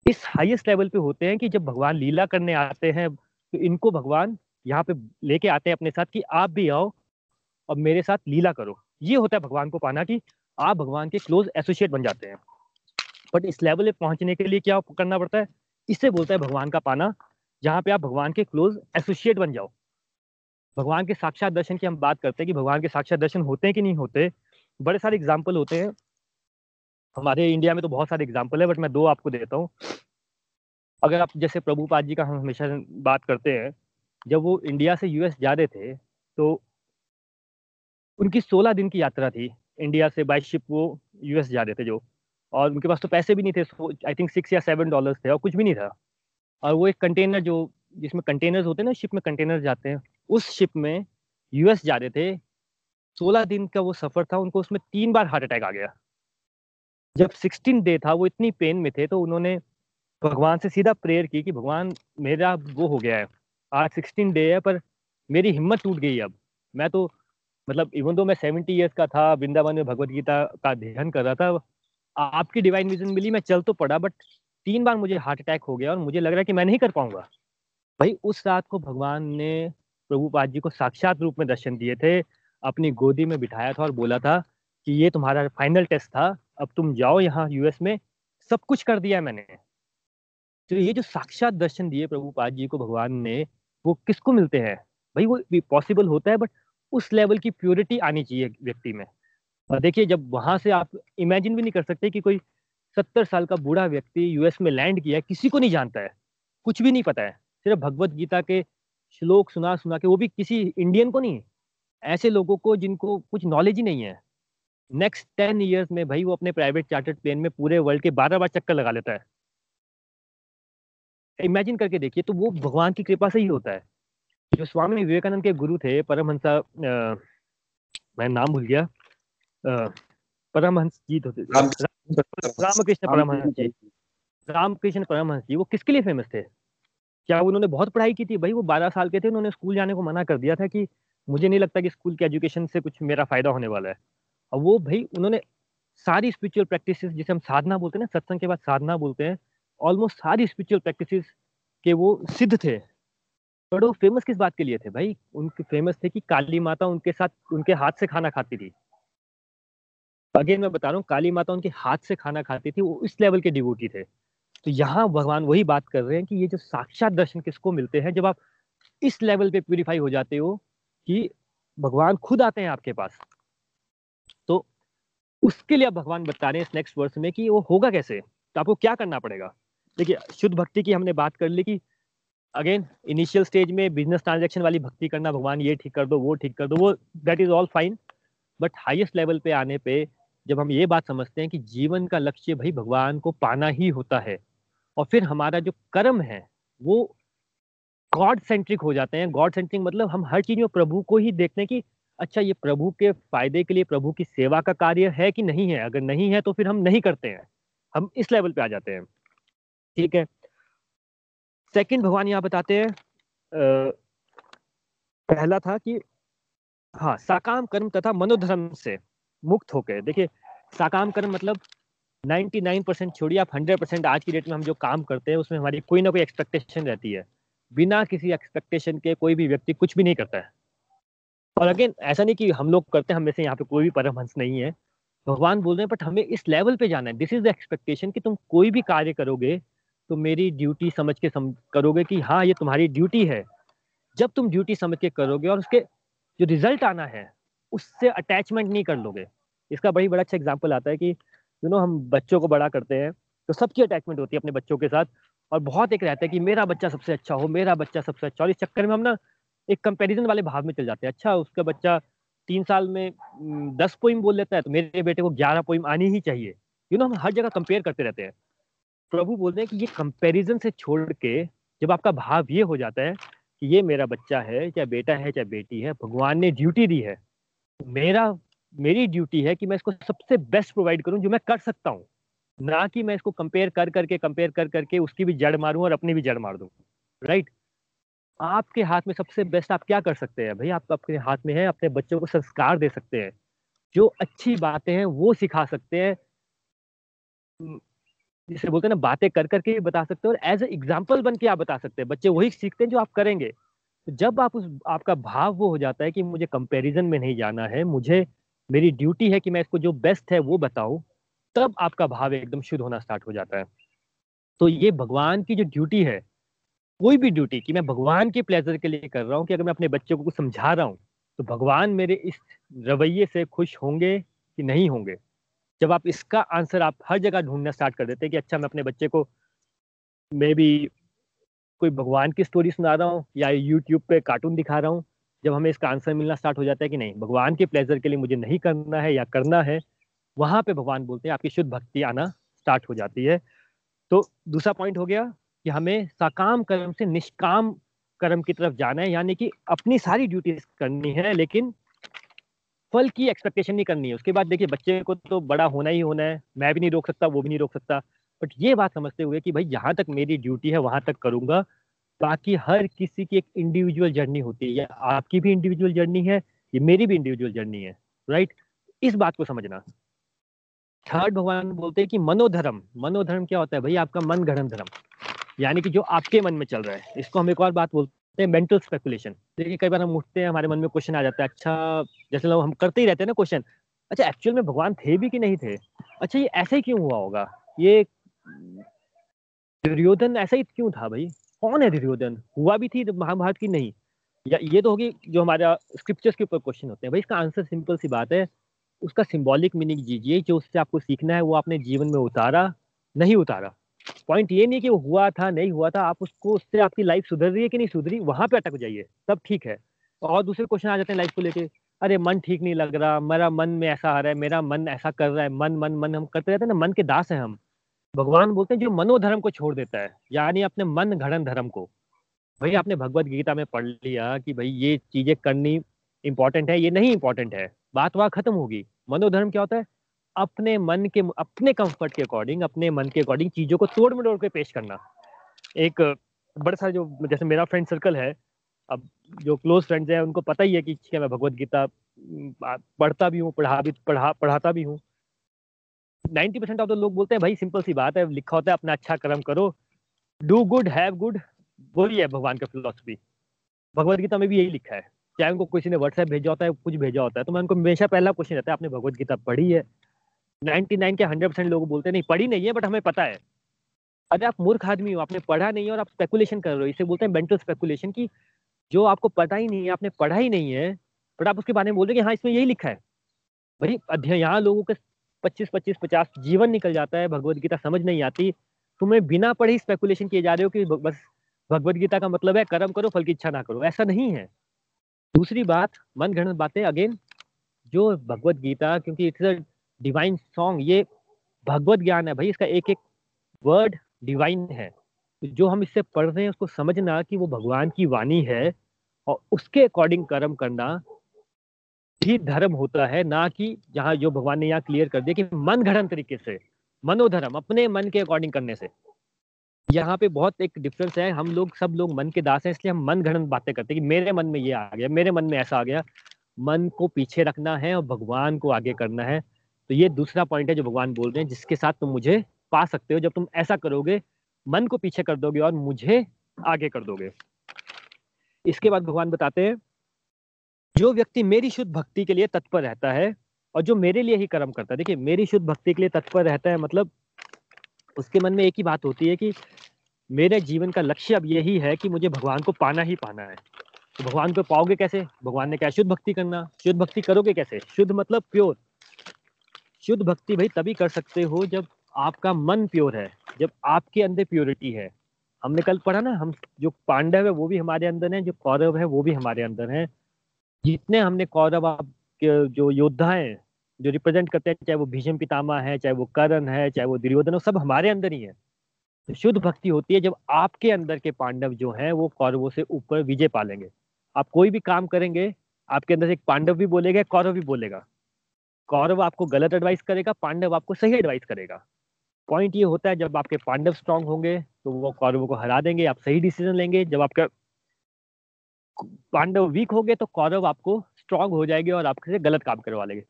A: इस हाईएस्ट लेवल पे होते हैं कि जब भगवान लीला करने आते हैं तो इनको भगवान यहाँ पे लेके आते हैं अपने साथ कि आप भी आओ और मेरे साथ लीला करो। ये होता है भगवान को पाना कि आप भगवान के क्लोज एसोसिएट बन जाते हैं। बट इस लेवल पे पहुँचने के लिए क्या करना पड़ता है? इससे बोलता है भगवान का पाना, जहाँ पे आप भगवान के क्लोज एसोसिएट बन जाओ। भगवान के साक्षात दर्शन की हम बात करते हैं कि भगवान के साक्षात दर्शन होते हैं कि नहीं होते? बड़े सारे एग्ज़ाम्पल होते हैं। हमारे इंडिया में तो बहुत सारे एग्ज़ाम्पल है बट मैं दो आपको देता हूँ। अगर आप जैसे प्रभुपाद जी का हम हमेशा बात करते हैं जब वो इंडिया से यूएस जा रहे थे तो उनकी 16 दिन की यात्रा थी इंडिया से बाई शिप वो यूएस जा रहे थे जो। और उनके पास तो पैसे भी नहीं थे आई थिंक सिक्स या सेवन डॉलर्स थे और कुछ भी नहीं था। और वो एक कंटेनर जो, जिसमें कंटेनर्स होते हैं ना शिप में कंटेनर जाते हैं, उस शिप में यूएस जा रहे थे। सोलह दिन का वो सफ़र था, उनको उसमें तीन बार हार्ट अटैक आ गया। जब सिक्सटीन डे था, वो इतनी पेन में थे तो उन्होंने भगवान से सीधा प्रेयर की कि भगवान मेरा वो हो गया है। आज सिक्सटीन डे है, पर मेरी हिम्मत टूट गई अब। मैं तो मतलब इवन दो मैं सेवेंटी ईयर्स का था, वृंदावन में भगवत गीता का अध्ययन कर रहा था, आपकी डिवाइन विजन मिली, मैं चल तो पड़ा बट तीन बार मुझे हार्ट अटैक हो गया और मुझे लग रहा है कि मैं नहीं कर पाऊँगा। भाई, उस रात को भगवान ने प्रभुपाद जी को साक्षात रूप में दर्शन दिए थे, अपनी गोदी में बिठाया था और बोला था कि ये तुम्हारा फाइनल टेस्ट था, अब तुम जाओ यहाँ यूएस में, सब कुछ कर दिया मैंने। तो ये जो साक्षात दर्शन दिए प्रभुपाद जी को, भगवान ने वो किसको मिलते हैं? भाई वो पॉसिबल होता है बट उस लेवल की प्योरिटी आनी चाहिए व्यक्ति में। और देखिए, जब वहाँ से आप इमेजिन भी नहीं कर सकते कि कोई सत्तर साल का बूढ़ा व्यक्ति यूएस में लैंड किया है, किसी को नहीं जानता है। कुछ भी नहीं पता है। सिर्फ़ भगवत गीता के श्लोक सुना सुना के, वो भी किसी इंडियन को नहीं। ऐसे लोगों को जिनको कुछ नॉलेज ही नहीं है। नेक्स्ट टेन ईयर्स में भाई वो अपने प्राइवेट चार्टर्ड प्लेन में पूरे वर्ल्ड के बारह बार चक्कर लगा लेता है। इमेजिन करके देखिए तो वो भगवान की कृपा से ही होता है। जो स्वामी विवेकानंद के गुरु थे परमहंसा मैं नाम भूल गया परमहंस जी तो थे। रामकृष्ण परमहंस जी। रामकृष्ण परमहंस जी वो किसके लिए फ़ेमस थे? क्या उन्होंने बहुत पढ़ाई की थी? भाई वो बारह साल के थे उन्होंने स्कूल जाने को मना कर दिया था कि मुझे नहीं लगता कि स्कूल के एजुकेशन से कुछ मेरा फ़ायदा होने वाला है। और वो भाई उन्होंने सारी स्पिरिचुअल प्रैक्टिसेस जिसे हम साधना बोलते हैं ना सत्संग के बाद साधना बोलते हैं ऑलमोस्ट सारी स्पिरिचुअल प्रैक्टिसेस के वो सिद्ध थे। बट वो फ़ेमस किस बात के लिए थे भाई? उनके फ़ेमस थे कि काली माता उनके साथ, उनके हाथ से खाना खाती थी। अगेन मैं बता रहा हूँ, काली माता उनके हाथ से खाना खाती थी, वो इस लेवल के डिवोटी थे। तो यहाँ भगवान वही बात कर रहे हैं कि ये जो साक्षात दर्शन किसको मिलते हैं, जब आप इस लेवल पे प्यूरिफाई हो जाते हो कि भगवान खुद आते हैं आपके पास। तो उसके लिए भगवान बता रहे हैं इस नेक्स्ट वर्ष में कि वो होगा कैसे? तो आपको क्या करना पड़ेगा? देखिए, शुद्ध भक्ति की हमने बात कर ली कि अगेन इनिशियल स्टेज में बिज़नेस ट्रांजेक्शन वाली भक्ति करना, भगवान ये ठीक कर दो, वो ठीक कर दो, वो that is all fine but highest level पे आने पे जब हम ये बात समझते हैं कि जीवन का लक्ष्य भाई भगवान को पाना ही होता है और फिर हमारा जो कर्म है, वो गॉड सेंट्रिक हो जाते हैं। गॉड सेंट्रिक मतलब हम हर चीज़ में प्रभु को ही देखते हैं कि अच्छा ये प्रभु के फ़ायदे के लिए, प्रभु की सेवा का कार्य है कि नहीं है? अगर नहीं है तो फिर हम नहीं करते हैं। हम इस लेवल पे आ जाते हैं। ठीक है। सेकंड भगवान यहाँ बताते हैं पहला था कि हाँ साकाम कर्म तथा मनोधर्म से मुक्त होकर। देखिए, साकाम कर्म मतलब 99 परसेंट छोड़िए, आप 100 परसेंट आज की डेट में हम जो काम करते हैं, उसमें हमारी कोई ना कोई एक्सपेक्टेशन रहती है। बिना किसी एक्सपेक्टेशन के कोई भी व्यक्ति कुछ भी नहीं करता है। और अगेन ऐसा नहीं कि हम लोग करते हैं, हम से यहाँ पे कोई भी परमहंस नहीं है। भगवान बोल रहे हैं, बट हमें इस लेवल पे जाना है। दिस इज़ द एक्सपेक्टेशन कि तुम कोई भी कार्य करोगे तो मेरी ड्यूटी समझ के सम, करोगे कि हाँ ये तुम्हारी ड्यूटी है। जब तुम ड्यूटी समझ के करोगे और उसके जो रिज़ल्ट आना है उससे अटैचमेंट नहीं कर लोगे। इसका बड़ी बड़ा अच्छा एग्ज़ाम्पल आता है कि यू नो हम बच्चों को बड़ा करते हैं तो सबकी अटैचमेंट होती है अपने बच्चों के साथ और बहुत एक रहता है कि मेरा बच्चा सबसे अच्छा हो मेरा बच्चा सबसे अच्छा और इस चक्कर में हम ना एक कंपैरिजन वाले भाव में चल जाते हैं। अच्छा उसका बच्चा तीन साल में दस पोइम बोल लेता है तो मेरे बेटे को ग्यारह पोइम आनी ही चाहिए। यू नो हम हर जगह कंपेयर करते रहते हैं। प्रभु बोल रहे हैं कि ये कंपैरिजन से छोड़ के जब आपका भाव ये हो जाता है कि ये मेरा बच्चा है, चाहे बेटा है, चाहे बेटी है, भगवान ने ड्यूटी दी है, मेरा, मेरी ड्यूटी है कि मैं इसको सबसे बेस्ट प्रोवाइड करूँ जो मैं कर सकता हूँ। ना कि मैं इसको कंपेयर कर करके कंपेयर कर करके उसकी भी जड़ मारूं और अपनी भी जड़ मार दूँ राइट आपके हाथ में सबसे बेस्ट आप क्या कर सकते हैं? भाई, आप अपने हाथ में है, अपने बच्चों को संस्कार दे सकते हैं, जो अच्छी बातें हैं वो सिखा सकते हैं। जिसे बोलते हैं ना, बातें कर करके भी बता सकते हो और एज ए एग्ज़ाम्पल बन के आप बता सकते हैं। बच्चे वही सीखते हैं जो आप करेंगे। तो जब आप उस, आपका भाव वो हो जाता है कि मुझे कंपैरिजन में नहीं जाना है, मुझे, मेरी ड्यूटी है कि मैं इसको जो बेस्ट है वो बताऊँ, तब आपका भाव एकदम शुद्ध होना स्टार्ट हो जाता है। तो ये भगवान की जो ड्यूटी है, कोई भी ड्यूटी कि मैं भगवान के प्लेजर के लिए कर रहा हूँ कि अगर मैं अपने बच्चों को समझा रहा हूँ तो भगवान मेरे इस रवैये से खुश होंगे कि नहीं होंगे? जब आप इसका आंसर आप हर जगह ढूंढना स्टार्ट कर देते हैं कि अच्छा मैं अपने बच्चे को मे बी कोई भगवान की स्टोरी सुना रहा हूँ या यूट्यूब पे कार्टून दिखा रहा हूँ, जब हमें इसका आंसर मिलना स्टार्ट हो जाता है कि नहीं, भगवान के प्लेजर के लिए मुझे नहीं करना है या करना है, वहाँ पे भगवान बोलते हैं आपकी शुद्ध भक्ति आना स्टार्ट हो जाती है। तो दूसरा पॉइंट हो गया कि हमें सकाम कर्म से निष्काम कर्म की तरफ़ जाना है, यानी कि अपनी सारी ड्यूटीज़ करनी है, लेकिन फल की एक्सपेक्टेशन नहीं करनी है। उसके बाद देखिए, बच्चे को तो बड़ा होना ही होना है। मैं भी नहीं रोक सकता, वो भी नहीं रोक सकता। बट ये बात समझते हुए कि भाई जहाँ तक मेरी ड्यूटी है, वहाँ तक करूँगा। बाकी हर किसी की एक इंडिविजुअल जर्नी होती है। या आपकी भी इंडिविजुअल जर्नी है, ये मेरी भी इंडिविजुअल जर्नी है। राइट इस बात को समझना। थर्ड भगवान बोलते हैं कि मनोधर्म। मनोधर्म क्या होता है? भाई, आपका मन गढ़न धर्म। यानी कि जो आपके मन में चल रहा है। इसको हम एक और बात बोलते हैं मेंटल स्पेकुलेशन देखिए, कई बार हम उठते हैं, हमारे मन में क्वेश्चन आ जाता है अच्छा जैसे लोग हम करते ही रहते हैं ना क्वेश्चन अच्छा एक्चुअल में भगवान थे भी कि नहीं थे? अच्छा ये ऐसे ही क्यों हुआ होगा? ये दुर्योधन ऐसा ही क्यों था भाई? कौन है दुर्योधन? हुआ भी थी महाभारत की? नहीं। या ये तो होगी जो हमारा स्क्रिप्चर्स के ऊपर क्वेश्चन होते हैं। भाई, इसका आंसर सिंपल सी बात है, उसका सिंबॉलिक मीनिंग दीजिए जो उससे आपको सीखना है, वो आपने जीवन में उतारा, नहीं उतारा। पॉइंट ये नहीं कि वो हुआ था, नहीं हुआ था, आप उसको, उससे आपकी लाइफ सुधर रही है कि नहीं सुधरी वहाँ पे अटक जाइए, तब ठीक है। और दूसरे क्वेश्चन आ जाते हैं लाइफ को लेके, अरे मन ठीक नहीं लग रहा, मेरा मन में ऐसा आ रहा है, मेरा मन ऐसा कर रहा है, मन मन मन, हम करते रहते हैं ना, मन के दास है हम। भगवान बोलते हैं जो मनोधर्म को छोड़ देता है, यानी अपने मन घड़न धर्म को। भाई आपने भगवत गीता में पढ़ लिया कि भाई ये चीज़ें करनी इंपॉर्टेंट है, ये नहीं इंपॉर्टेंट है, बात वहाँ खत्म होगी। मनोधर्म क्या होता है? अपने मन के, अपने कंफर्ट के अकॉर्डिंग अपने मन के अकॉर्डिंग चीज़ों को तोड़ मटोड़ के पेश करना। एक, बड़ा सा जो, जैसे मेरा फ्रेंड सर्कल है, अब जो क्लोज फ्रेंड्स हैं, उनको पता ही है कि मैं भगवत गीता पढ़ता भी हूँ, पढ़ा भी, पढ़ा, पढ़ाता भी हूँ। नाइन्टी परसेंट ऑफ़ द लोग बोलते हैं, भाई सिंपल सी बात है, लिखा होता है, अपना अच्छा कर्म करो। डू गुड हैव गुड वही है भगवान का फिलोसफी भगवत गीता में भी यही लिखा है। चाहे उनको किसी ने व्हाट्सएप भेजा होता है, कुछ भेजा होता है तो मैं उनको हमेशा पहला क्वेश्चन रहता है, आपने भगवत गीता पढ़ी है? नाइनटी नाइन के हंड्रेड परसेंट लोग बोलते नहीं, पढ़ी नहीं है, बट हमें पता है। अरे, आप मूर्ख आदमी हो, आपने पढ़ा नहीं है और आप स्पेकुलेशन कर रहे हो। इसे बोलते हैं मेंटल स्पेकुलेशन की जो आपको पता ही नहीं है, आपने पढ़ा ही नहीं है, बट आप उसके बारे में बोल रहे कि हाँ इसमें यही लिखा है। भाई अध्ययन यहाँ लोगों के पच्चीस पच्चीस, पचास जीवन निकल जाता है भगवत गीता समझ नहीं आती। तुम्हें बिना पढ़े ही स्पेकुलेशन किए जा रहे हो कि बस भगवत गीता का मतलब है, कर्म करो, फल की इच्छा ना करो। ऐसा नहीं है। दूसरी बात, मन घड़त बातें अगेन जो भगवत गीता, क्योंकि इट्स डिवाइन सॉन्ग ये भगवत ज्ञान है भाई, इसका एक एक वर्ड डिवाइन है। जो हम इससे पढ़ रहे हैं, उसको समझना कि वो भगवान की वाणी है और उसके अकॉर्डिंग कर्म करना ही धर्म होता है, ना कि जहाँ जो भगवान ने यहाँ क्लियर कर दिया कि मन घड़न तरीके से, मनोधर्म, अपने मन के अकॉर्डिंग करने से। यहाँ पे बहुत एक डिफरेंस है, हम लोग, सब लोग मन के दास हैं, इसलिए हम मन घड़न बातें करते हैं कि मेरे मन में ये आ गया, मेरे मन में ऐसा आ गया, मन को पीछे रखना है और भगवान को आगे करना है। तो ये दूसरा पॉइंट है जो भगवान बोल रहे हैं, जिसके साथ तुम मुझे पा सकते हो। जब तुम ऐसा करोगे, मन को पीछे कर दोगे और मुझे आगे कर दोगे। इसके बाद भगवान बताते हैं, जो व्यक्ति मेरी शुद्ध भक्ति के लिए तत्पर रहता है और जो मेरे लिए ही कर्म करता है। देखिए, मेरी शुद्ध भक्ति के लिए तत्पर रहता है मतलब उसके मन में एक ही बात होती है कि मेरे जीवन का लक्ष्य अब यही है कि मुझे भगवान को पाना ही पाना है। तो भगवान को पाओगे कैसे? भगवान ने क्या शुद्ध भक्ति करना। शुद्ध भक्ति करोगे कैसे? शुद्ध मतलब प्योर शुद्ध भक्ति भाई तभी कर सकते हो जब आपका मन प्योर है, जब आपके अंदर प्योरिटी है। हमने कल पढ़ा ना, हम जो पांडव है वो भी हमारे अंदर है, जो कौरव है वो भी हमारे अंदर है। जितने हमने कौरव, आप जो योद्धा हैं, जो रिप्रेजेंट करते हैं, चाहे वो भीष्म पितामा है, चाहे वो करण है, चाहे वो दुर्योधन सब हमारे अंदर ही है। तो शुद्ध भक्ति होती है जब आपके अंदर के पांडव जो हैं, वो कौरवों से ऊपर विजय पालेंगे। आप कोई भी काम करेंगे, आपके अंदर से एक पांडव भी बोलेगा कौरव भी बोलेगा। कौरव आपको गलत एडवाइस करेगा, पांडव आपको सही एडवाइस करेगा। पॉइंट ये होता है, जब आपके पांडव स्ट्रांग होंगे तो वो कौरवों को हरा देंगे, आप सही डिसीज़न लेंगे। जब आपका पांडव वीक हो गए तो कौरव आपको स्ट्रांग हो जाएँगे और आपसे गलत काम करवा लेंगे।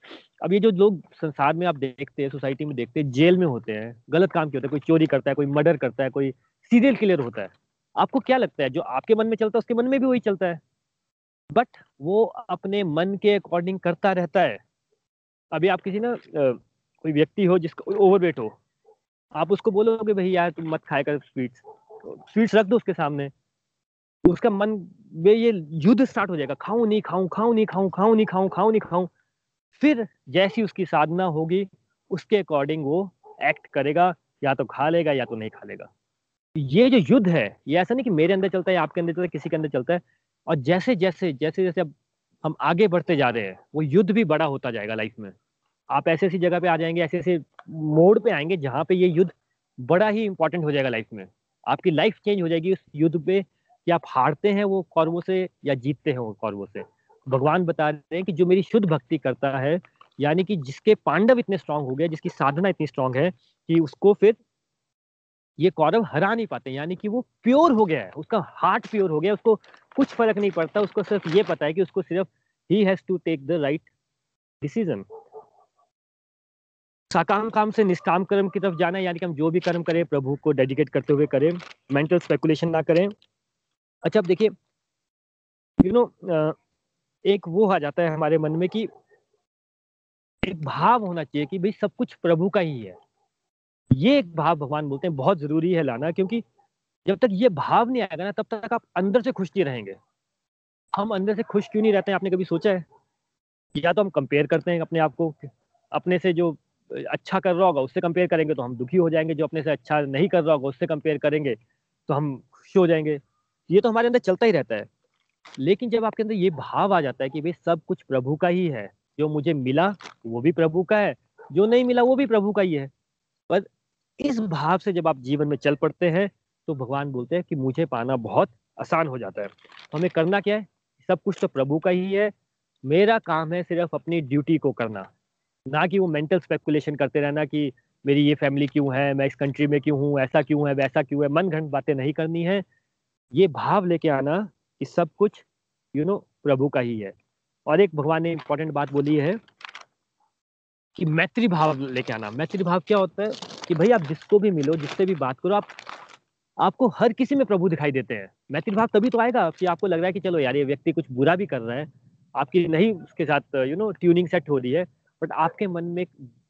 A: अब ये जो लोग संसार में आप देखते हैं सोसाइटी में देखते हैं, जेल में होते हैं, गलत काम क्यों होता है? कोई चोरी करता है, कोई मर्डर करता है, कोई सीरियल किलर होता है। आपको क्या लगता है? जो आपके मन में चलता है, उसके मन में भी वही चलता है। बट वो अपने मन के अकॉर्डिंग करता रहता है। अभी आप किसी ना कोई व्यक्ति हो जिसका ओवरवेट हो, आप उसको बोलोगे, भाई यार तुम मत खाए कर स्वीट्स स्वीट्स रख दो उसके सामने। उसका मन में ये युद्ध स्टार्ट हो जाएगा। खाऊं नहीं, खाऊं खाऊं नहीं, खाऊं खाऊं नहीं, खाऊं खाऊं नहीं, खाऊं। फिर जैसी उसकी साधना होगी, उसके अकॉर्डिंग वो एक्ट करेगा, या तो खा लेगा, या तो नहीं खा लेगा। ये जो युद्ध है, ये ऐसा नहीं कि मेरे अंदर चलता है, आपके अंदर चलता है, किसी के अंदर चलता है। और जैसे जैसे जैसे जैसे अब हम आगे बढ़ते जा रहे हैं। वो युद्ध भी बड़ा होता जाएगा लाइफ में। आप ऐसी ऐसी जगह पे आ जाएँगे, ऐसे ऐसे मोड़ पे आएँगे जहाँ पे ये युद्ध बड़ा ही इंपॉर्टेंट हो जाएगा लाइफ में। आपकी लाइफ चेंज हो जाएगी उस युद्ध पे कि आप हारते हैं वो कौरवों से या जीतते हैं वो कौरवों से। भगवान बता रहे हैं कि जो मेरी शुद्ध भक्ति करता है, यानी कि जिसके पांडव इतने स्ट्रांग हो गए, जिसकी साधना इतनी स्ट्रांग है कि उसको फिर ये कौरव हरा नहीं पाते, यानी कि वो प्योर हो गया है, उसका हार्ट प्योर हो गया उसको कुछ फ़र्क नहीं पड़ता, उसको सिर्फ़ ये पता है कि उसको सिर्फ़ he has to take the right decision साकाम काम से निष्काम कर्म की तरफ़ जाना यानी कि हम जो भी कर्म करें, प्रभु को डेडिकेट करते हुए करें मेंटल स्पेकुलेशन ना करें। अच्छा अब देखिए यू नो एक वो आ जाता है हमारे मन में कि एक भाव होना चाहिए कि भाई सब कुछ प्रभु का ही है। ये एक भाव भगवान बोलते हैं, बहुत ज़रूरी है लाना, क्योंकि जब तक ये भाव नहीं आएगा ना, तब तक आप अंदर से खुश नहीं रहेंगे। हम अंदर से खुश क्यों नहीं रहते हैं, आपने कभी सोचा है? या तो हम कंपेयर करते हैं अपने आप को अपने से जो अच्छा कर रहा होगा, उससे कंपेयर करेंगे तो हम दुखी हो जाएँगे, जो अपने से अच्छा नहीं कर रहा होगा, उससे कंपेयर करेंगे तो हम खुश हो जाएँगे। ये तो हमारे अंदर चलता ही रहता है। लेकिन जब आपके अंदर ये भाव आ जाता है कि भाई सब कुछ प्रभु का ही है, जो मुझे मिला, वो भी प्रभु का है, जो नहीं मिला, वो भी प्रभु का ही है इस भाव से जब आप जीवन में चल पड़ते हैं तो भगवान बोलते हैं कि मुझे पाना बहुत आसान हो जाता है। तो हमें करना क्या है? सब कुछ तो प्रभु का ही है। मेरा काम है सिर्फ़ अपनी ड्यूटी को करना। ना कि वो मेंटल स्पेकुलेशन करते रहना कि मेरी ये फैमिली क्यों है मैं इस कंट्री में क्यों हूँ ऐसा क्यों है वैसा क्यों है। मन घंट बातें नहीं करनी है। ये भाव लेके आना कि सब कुछ यू you नो know, प्रभु का ही है। और एक भगवान ने इंपॉर्टेंट बात बोली है कि मैत्री भाव लेके आना। मैत्री भाव क्या होता है? कि भाई आप जिसको भी मिलो, जिससे भी बात करो, आप, आपको हर किसी में प्रभु दिखाई देते हैं। मैत्री भाव तभी तो आएगा कि आपको लग रहा है कि चलो यार, ये व्यक्ति कुछ बुरा भी कर रहा है, आपकी नहीं, उसके साथ यू नो ट्यूनिंग सेट हो रही है। बट आपके मन में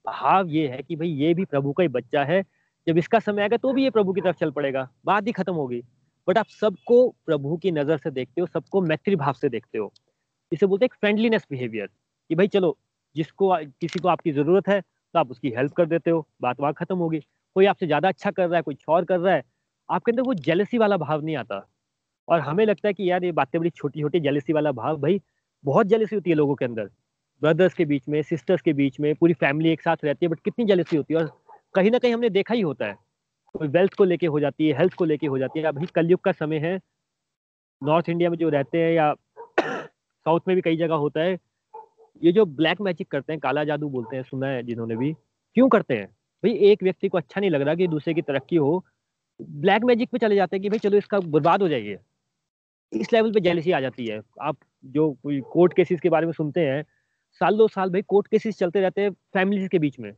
A: भाव ये है कि भाई ये भी प्रभु का ही बच्चा है। जब इसका समय आएगा तो भी ये प्रभु की तरफ़ चल पड़ेगा। बात ही खत्म होगी। बट आप सबको प्रभु की नज़र से देखते हो, सबको मैत्री भाव से देखते हो। इसे बोलते हैं फ्रेंडलीनेस बिहेवियर कि भाई चलो, जिसको किसी को आपकी ज़रूरत है तो आप उसकी हेल्प कर देते हो, बात वहाँ खत्म होगी। कोई आपसे ज़्यादा अच्छा कर रहा है, कोई और कर रहा है, आपके अंदर वो जेलसी वाला भाव नहीं आता। और हमें लगता है कि यार ये बातें बड़ी छोटी छोटी जेलसी वाला भाव, भाई, बहुत जेलसी होती है लोगों के अंदर। ब्रदर्स के बीच में सिस्टर्स के बीच में, पूरी फैमिली एक साथ रहती है बट कितनी जेलसी होती है। और कहीं ना कहीं हमने देखा ही होता है। कोई वेल्थ को लेके हो जाती है हेल्थ को लेके हो जाती है। अभी कलयुग का समय है। नॉर्थ इंडिया में जो रहते हैं या साउथ में भी कई जगह होता है। ये जो ब्लैक मैजिक करते हैं काला जादू बोलते हैं सुना है जिन्होंने भी क्यों करते हैं? भाई एक व्यक्ति को अच्छा नहीं लग रहा कि दूसरे की तरक्की हो। ब्लैक मैजिक पे चले जाते हैं कि भाई चलो इसका बर्बाद हो जाइए। इस लेवल पे जेलसी आ जाती है। आप जो कोई कोर्ट केसेस के बारे में सुनते हैं साल दो साल भाई कोर्ट केसेस चलते रहते हैं फैमिलीज़ के बीच में।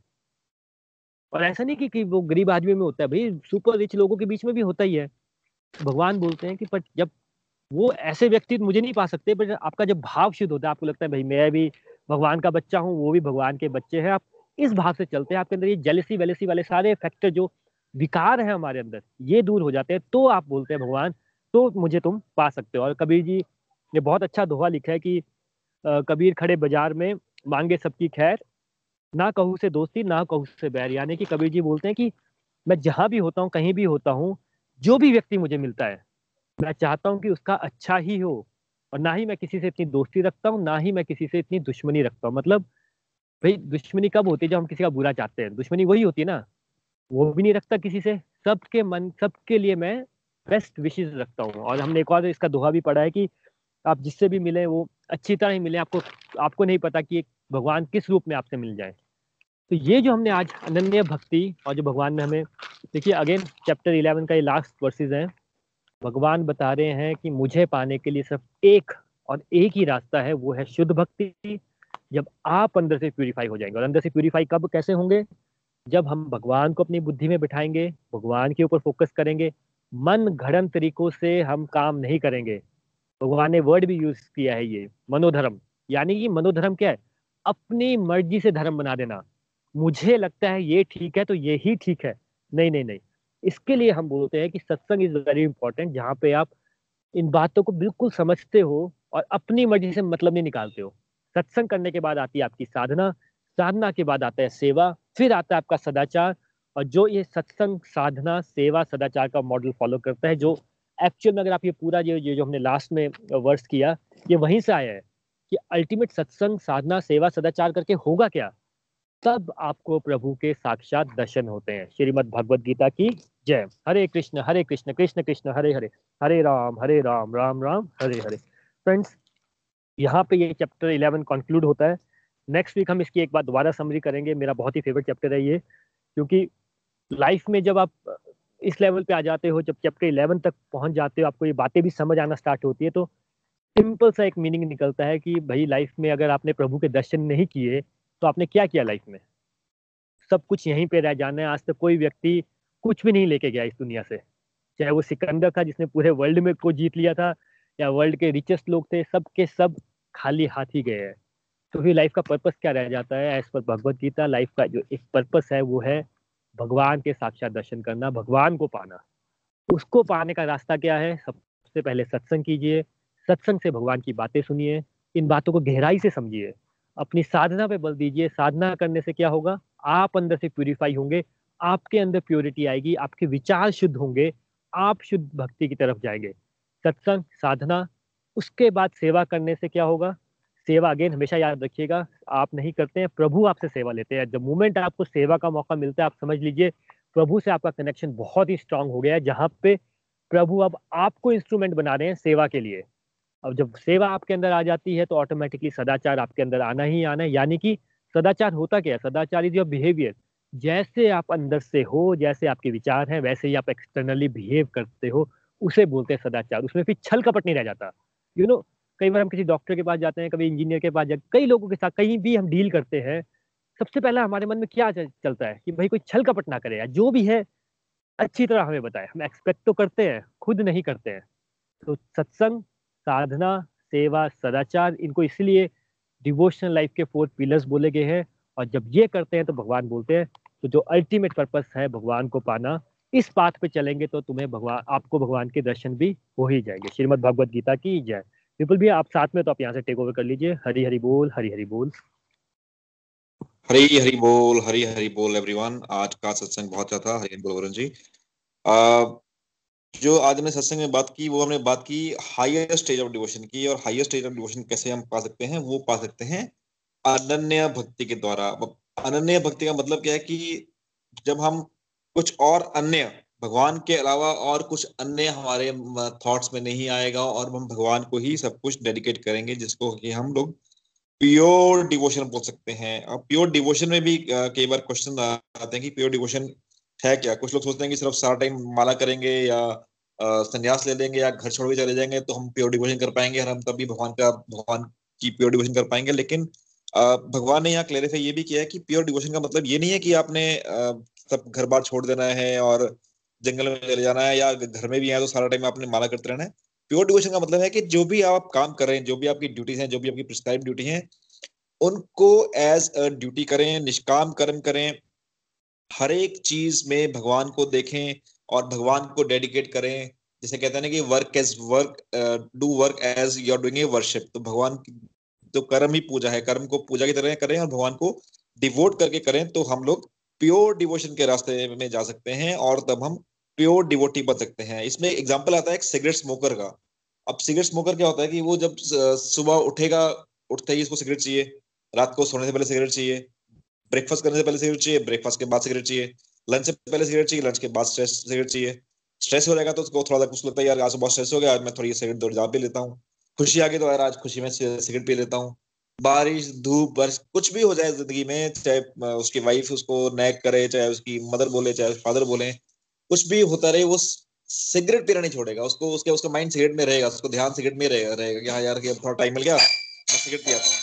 A: और ऐसा नहीं कि, कि वो गरीब आदमी में होता है भाई सुपर रिच लोगों के बीच में भी होता ही है। भगवान बोलते हैं कि पर जब वो ऐसे व्यक्ति मुझे नहीं पा सकते बट आपका जब भाव शुद्ध होता है, आपको लगता है, भाई, मैं भी भगवान का बच्चा हूँ, वो भी भगवान के बच्चे हैं। आप इस भाव से चलते हैं, आपके अंदर ये जेलसी वेलेसी वाले सारे फैक्टर जो विकार है हमारे अंदर, ये दूर हो जाते हैं। तो आप बोलते हैं, भगवान तो मुझे तुम पा सकते हो। और कबीर जी ने बहुत अच्छा दोहा लिखा है कि कबीर खड़े बाज़ार में, मांगे सबकी खैर, ना कहू से दोस्ती, ना कहू से बैर। यानी कि कबीर जी बोलते हैं कि, मैं जहाँ भी होता हूँ, कहीं भी होता हूँ, जो भी व्यक्ति मुझे मिलता है मैं चाहता हूँ कि उसका अच्छा ही हो और ना ही मैं किसी से इतनी दोस्ती रखता हूँ, ना ही मैं किसी से इतनी दुश्मनी रखता हूँ। मतलब भाई, दुश्मनी कब होती है जब हम किसी का बुरा चाहते हैं? दुश्मनी वही होती है ना। वो भी नहीं रखता किसी से। सबके मन, सबके लिए मैं बेस्ट विशेष रखता हूँ। और हमने एक और इसका दोहा भी पढ़ा है कि आप जिससे भी मिले, वो अच्छी तरह ही मिले। आपको आपको नहीं पता कि भगवान किस रूप में आपसे मिल जाए। तो ये जो हमने आज अनन्य भक्ति और जो भगवान ने हमें, देखिए अगेन चैप्टर इलेवन का ये लास्ट वर्सेज है। भगवान बता रहे हैं कि मुझे पाने के लिए सिर्फ़ एक और एक ही रास्ता है, वो है शुद्ध भक्ति। जब आप अंदर से प्यूरिफाई हो जाएँगे, और अंदर से प्यूरिफाई कब, कैसे होंगे? जब हम भगवान को अपनी बुद्धि में बिठाएँगे, भगवान के ऊपर फोकस करेंगे, मन घड़न तरीकों से हम काम नहीं करेंगे। भगवान ने वर्ड भी यूज़ किया है ये, मनोधर्म। यानी कि मनोधर्म क्या है? अपनी मर्ज़ी से धर्म बना देना। मुझे लगता है ये ठीक है तो ये ही ठीक है। नहीं नहीं नहीं। इसके लिए हम बोलते हैं कि सत्संग इज़ वेरी इंपॉर्टेंट जहाँ पे आप इन बातों को बिल्कुल समझते हो और अपनी मर्ज़ी से मतलब नहीं निकालते हो। सत्संग करने के बाद आती है आपकी साधना साधना के बाद आता है सेवा, फिर आता है आपका सदाचार और जो ये सत्संग, साधना, सेवा, सदाचार का मॉडल फॉलो करता है, जो एक्चुअल में अगर आप ये पूरा ये जो हमने लास्ट में वर्ष किया, ये वहीं से आया है कि अल्टीमेट सत्संग, साधना, सेवा, सदाचार करके होगा क्या? तब आपको प्रभु के साक्षात दर्शन होते हैं। श्रीमद भगवद गीता की जय। हरे कृष्ण हरे कृष्ण कृष्ण कृष्ण, हरे हरे। हरे राम हरे राम राम राम, हरे हरे। फ्रेंड्स यहाँ पे ये चैप्टर इलेवन कंक्लूड होता है। नेक्स्ट वीक हम इसकी एक बार दोबारा समरी करेंगे। मेरा बहुत ही फेवरेट चैप्टर है ये। क्योंकि लाइफ में जब आप इस लेवल पे आ जाते हो, जब चैप्टर इलेवन तक पहुँच जाते हो, आपको ये बातें भी समझ आना स्टार्ट होती है तो सिंपल सा एक मीनिंग निकलता है कि भाई लाइफ में अगर आपने प्रभु के दर्शन नहीं किए तो आपने क्या किया लाइफ में? सब कुछ यहीं पे रह जाना है। आज तक कोई व्यक्ति कुछ भी नहीं लेके गया इस दुनिया से। चाहे वो सिकंदर था जिसने पूरे वर्ल्ड में को जीत लिया था, या वर्ल्ड के रिचेस्ट लोग थे, सब के सब खाली हाथ ही गए हैं। तो फिर लाइफ का पर्पस क्या रह जाता है? As per Bhagavad Gita life का जो एक पर्पस है, वो है भगवान के साक्षात दर्शन करना, भगवान को पाना। उसको पाने का रास्ता क्या है? सबसे पहले सत्संग कीजिए, सत्संग से भगवान की बातें सुनिए, इन बातों को गहराई से समझिए। अपनी साधना पे बल दीजिए, साधना करने से क्या होगा? आप अंदर से प्यूरिफाई होंगे आपके अंदर प्योरिटी आएगी, आपके विचार शुद्ध होंगे, आप शुद्ध भक्ति की तरफ़ जाएँगे। सत्संग, साधना, उसके बाद सेवा करने से क्या होगा? सेवा अगेन हमेशा याद रखिएगा, आप नहीं करते हैं, प्रभु आपसे सेवा लेते हैं। जब मोमेंट आपको सेवा का मौका मिलता है, आप समझ लीजिए, प्रभु से आपका कनेक्शन बहुत ही स्ट्रांग हो गया है, जहाँ पे प्रभु अब आपको इंस्ट्रूमेंट बना रहे हैं सेवा के लिए। अब जब सेवा आपके अंदर आ जाती है तो ऑटोमेटिकली सदाचार आपके अंदर आना ही आना है। यानी कि सदाचार होता क्या है? सदाचार इज़ योर बिहेवियर जैसे आप अंदर से हो जैसे आपके विचार हैं वैसे ही आप एक्सटर्नली बिहेव करते हो उसे बोलते हैं सदाचार। उसमें फिर छल कपट नहीं रह जाता। यू you नो know, कई बार हम किसी डॉक्टर के पास जाते हैं कभी इंजीनियर के पास जाते कई लोगों के साथ कहीं भी हम डील करते हैं सबसे पहला हमारे मन में क्या चलता है कि भाई कोई छल कपट ना करे या जो भी है अच्छी तरह हमें बताए। हम एक्सपेक्ट तो करते हैं खुद नहीं करते हैं। तो सत्संग साधना सेवा सदाचार इनको इसलिए डिवोशनल लाइफ के फोर पिलर्स बोले गए हैं और जब ये करते हैं तो भगवान बोलते हैं तो जो अल्टीमेट पर्पस है भगवान को पाना इस पाथ पे चलेंगे तो तुम्हें भगवान आपको भगवान के दर्शन भी हो ही जाएँगे। श्रीमद भगवत गीता की जय। विपुल भी आप साथ में तो आप यहाँ से टेक ओवर कर लीजिए। हरी हरी बोल हरी हरी बोल।
B: हरी हरी बोल हरी हरी बोल एवरीवन आज का सत्संग बहुत अच्छा था। हरी बोल वरुण जी। आ, जो आज हमने सत्संग में बात की वो हमने बात की हायर स्टेज ऑफ़ डिवोशन की। और हायर स्टेज ऑफ़ डिवोशन कैसे हम पा सकते हैं वो पा सकते हैं अनन्य भक्ति के द्वारा। अनन्य भक्ति का मतलब क्या है कि जब हम कुछ और अन्य, भगवान के अलावा और कुछ अन्य हमारे थॉट्स में नहीं आएगा और हम भगवान को ही सब कुछ डेडिकेट करेंगे जिसको कि हम लोग प्योर डिवोशन बोल सकते हैं। और प्योर डिवोशन में भी कई बार क्वेश्चन आते हैं कि प्योर डिवोशन है क्या? कुछ लोग सोचते हैं कि सिर्फ़ सारा टाइम माला करेंगे या संन्यास ले लेंगे या घर छोड़ के चले जाएँगे तो हम प्योर डिवोशन कर पाएँगे और हम तभी भगवान का, भगवान की प्योर डिवोशन कर पाएँगे। लेकिन भगवान ने यहाँ क्लेरिफाई ये भी किया है कि प्योर डिवोशन का मतलब ये नहीं है कि आपने सब घर बार छोड़ देना है और जंगल में चले जाना है या घर में भी है तो सारा टाइम आपने माला करते रहना है। प्योर डिवोशन का मतलब है कि जो भी आप काम कर रहे हैं, जो भी आपकी ड्यूटीज़ हैं, जो भी आपकी प्रिस्क्राइब ड्यूटी है, उनको एज अ ड्यूटी करें, निष्काम कर्म करें, हर एक चीज़ में भगवान को देखें और भगवान को डेडिकेट करें। जैसे कहते हैं ना कि work as work do work as you are doing a worship तो भगवान तो कर्म ही पूजा है, कर्म को पूजा की तरह करें और भगवान को डिवोट करके करें तो हम लोग प्योर डिवोशन के रास्ते में जा सकते हैं और तब हम प्योर डिवोटी बन सकते हैं। इसमें एग्ज़ाम्पल आता है एक सिगरेट स्मोकर का। अब सिगरेट स्मोकर क्या होता है कि वो जब सुबह उठेगा, उठते ही इसको सिगरेट चाहिए। रात को सोने से पहले सिगरेट चाहिए। ब्रेकफास्ट करने से पहले सिगरेट चाहिए। ब्रेकफास्ट के बाद सिगरेट चाहिए। लंच से पहले सिगरेट चाहिए। लंच के बाद सिगरेट चाहिए। स्ट्रेस हो जाएगा तो उसको थोड़ा सा कुछ लगता है, यार, आज बहुत स्ट्रेस हो गया मैं थोड़ी सिगरेट दो जा भी लेता हूँ। खुशी आ गई तो यार आज खुशी में सिगरेट पी लेता हूँ। बारिश, धूप बारिश कुछ भी हो जाए ज़िंदगी में, चाहे उसकी वाइफ उसको नैक करे, चाहे उसकी मदर बोले, चाहे फादर बोले, कुछ भी होता रहे, वो सिगरेट पीना नहीं छोड़ेगा। उसको, उसके, उसका माइंड सिगरेट में रहेगा, उसको ध्यान सिगरेट में रहेगा रहेगा कि हाँ यार, कि अब थोड़ा टाइम मिल गया, मैं सिगरेट पियाता हूँ।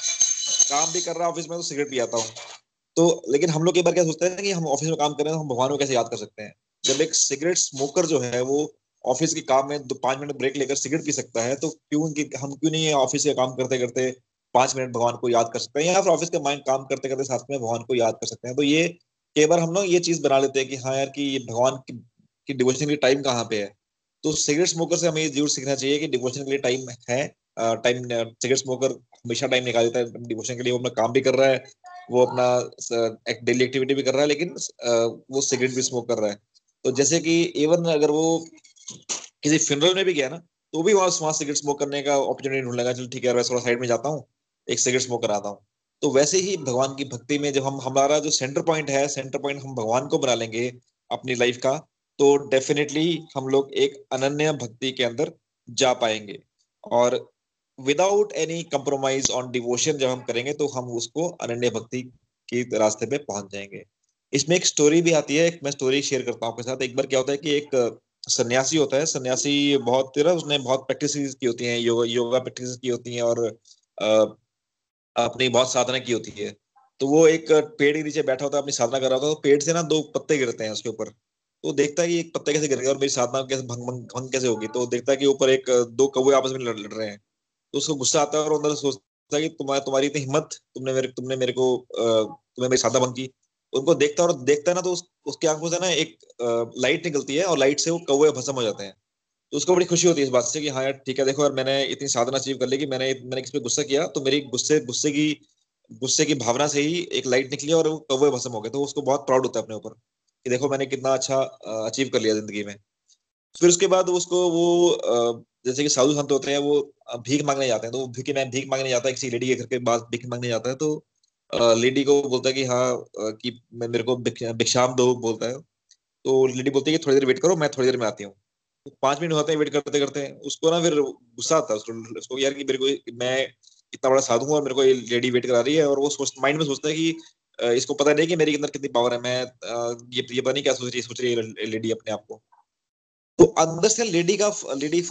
B: काम भी कर रहा ऑफ़िस में तो सिगरेट पियाता हूँ। तो लेकिन हम लोग एक बार क्या सोचते हैं कि हम ऑफ़िस में काम कर रहे हैं तो हम भगवान को कैसे याद कर सकते हैं? जब एक सिगरेट स्मोकर जो है, वो ऑफ़िस के काम में दो पाँच मिनट ब्रेक लेकर सिगरेट पी सकता है तो क्यों हम क्यों नहीं ऑफ़िस के काम करते करते पाँच मिनट भगवान को याद कर सकते हैं या फिर ऑफ़िस के माइंड काम करते करते साथ में भगवान को याद कर सकते हैं? तो ये कई बार हम लोग ये चीज़ बना लेते हैं कि हाँ यार कि ये भगवान की, की डिवोशन की टाइम कहाँ पे है? तो सिगरेट स्मोकर से हमें ये ज़रूर सीखना चाहिए कि डिवोशन के लिए टाइम है टाइम सिगरेट स्मोकर हमेशा टाइम निकाल देता है डिवोशन के लिए वो अपना काम भी कर रहा है वो अपना डेली एक्टिविटी भी कर रहा है लेकिन वो सिगरेट भी स्मोक कर रहा है। तो जैसे कि इवन अगर वो किसी फिनरल में भी गया ना तो भी वहाँ वहाँ सिगरेट स्मोक करने का अपॉर्चुनिटी ढूंढ लेगा, चलो ठीक है थोड़ा साइड में जाता हूँ, एक सिगरेट स्मोक कराता हूँ। तो वैसे ही भगवान की भक्ति में जब हम, हमारा जो सेंटर पॉइंट है सेंटर पॉइंट हम भगवान को बना लेंगे अपनी लाइफ का तो डेफिनेटली हम लोग एक अनन्य भक्ति के अंदर जा पाएँगे। और without any compromise on devotion जब हम करेंगे तो हम उसको अनन्य भक्ति के रास्ते पे पहुँच जाएँगे। इसमें एक स्टोरी भी आती है मैं स्टोरी शेयर करता हूँ आपके साथ। एक बार क्या होता है कि एक सन्यासी होता है, सन्यासी बहुत तेरा, उसने बहुत प्रैक्टिस की होती है, योगा योगा प्रैक्टिस की होती है और अपनी बहुत साधना की होती है। तो वो एक पेड़ के नीचे बैठा होता है, अपनी साधना कर रहा होता है तो पेड़ से ना दो पत्ते गिरते हैं उसके ऊपर। तो देखता है कि एक पत्ते कैसे गिर गया और मेरी साधना कैसे भंग भंग भंग कैसे होगी। तो देखता है कि ऊपर एक, दो कौवे आपस में लड़ रहे हैं। तो उसको गुस्सा आता है और अंदर सोचता है कि तुम्हारी तुम्हारी इतनी हिम्मत, तुमने मेरे तुमने मेरे को तुम्हें मेरी साधना भंग की। उनको देखता और देखता है ना तो उस, उसकी आँखों से ना एक लाइट निकलती है और लाइट से वो कौवे भस्म हो जाते हैं। तो उसको बड़ी खुशी होती है इस बात से कि हाँ यार ठीक है देखो यार मैंने इतनी साधना अचीव कर ली कि मैंने मैंने किस पे गुस्सा किया तो मेरी गुस्से गुस्से की गुस्से की भावना से ही एक लाइट निकली और वो कौवे भसम हो गए। तो उसको बहुत प्राउड होता है अपने ऊपर कि देखो मैंने कितना अच्छा अचीव कर लिया ज़िंदगी में। फिर उसके बाद उसको वो जैसे कि साधु संत होते हैं वो भीख मांगने जाते हैं तो भीख मैं भीख मांगने जाता है किसी लेडी के घर के बाद भीख मांगने जाता है तो लेडी को बोलता है कि हाँ कि मैं मेरे को भिक्षाम दो बोलता है। तो लेडी बोलती है कि थोड़ी देर वेट करो मैं थोड़ी देर में आती हूँ। पाँच मिनट होते हैं वेट करते करते उसको ना फिर गुस्सा आता है उसको उसको यार कि मेरे को मैं इतना बड़ा साधु हूँ और मेरे को ये लेडी वेट करा रही है। और वो सोच माइंड में सोचता है कि इसको पता नहीं कि मेरे अंदर कितनी पावर है। मैं ये ये पता नहीं क्या सोच रही सोच रही है लेडी अपने आप को। तो अंदर से लेडी का लेडी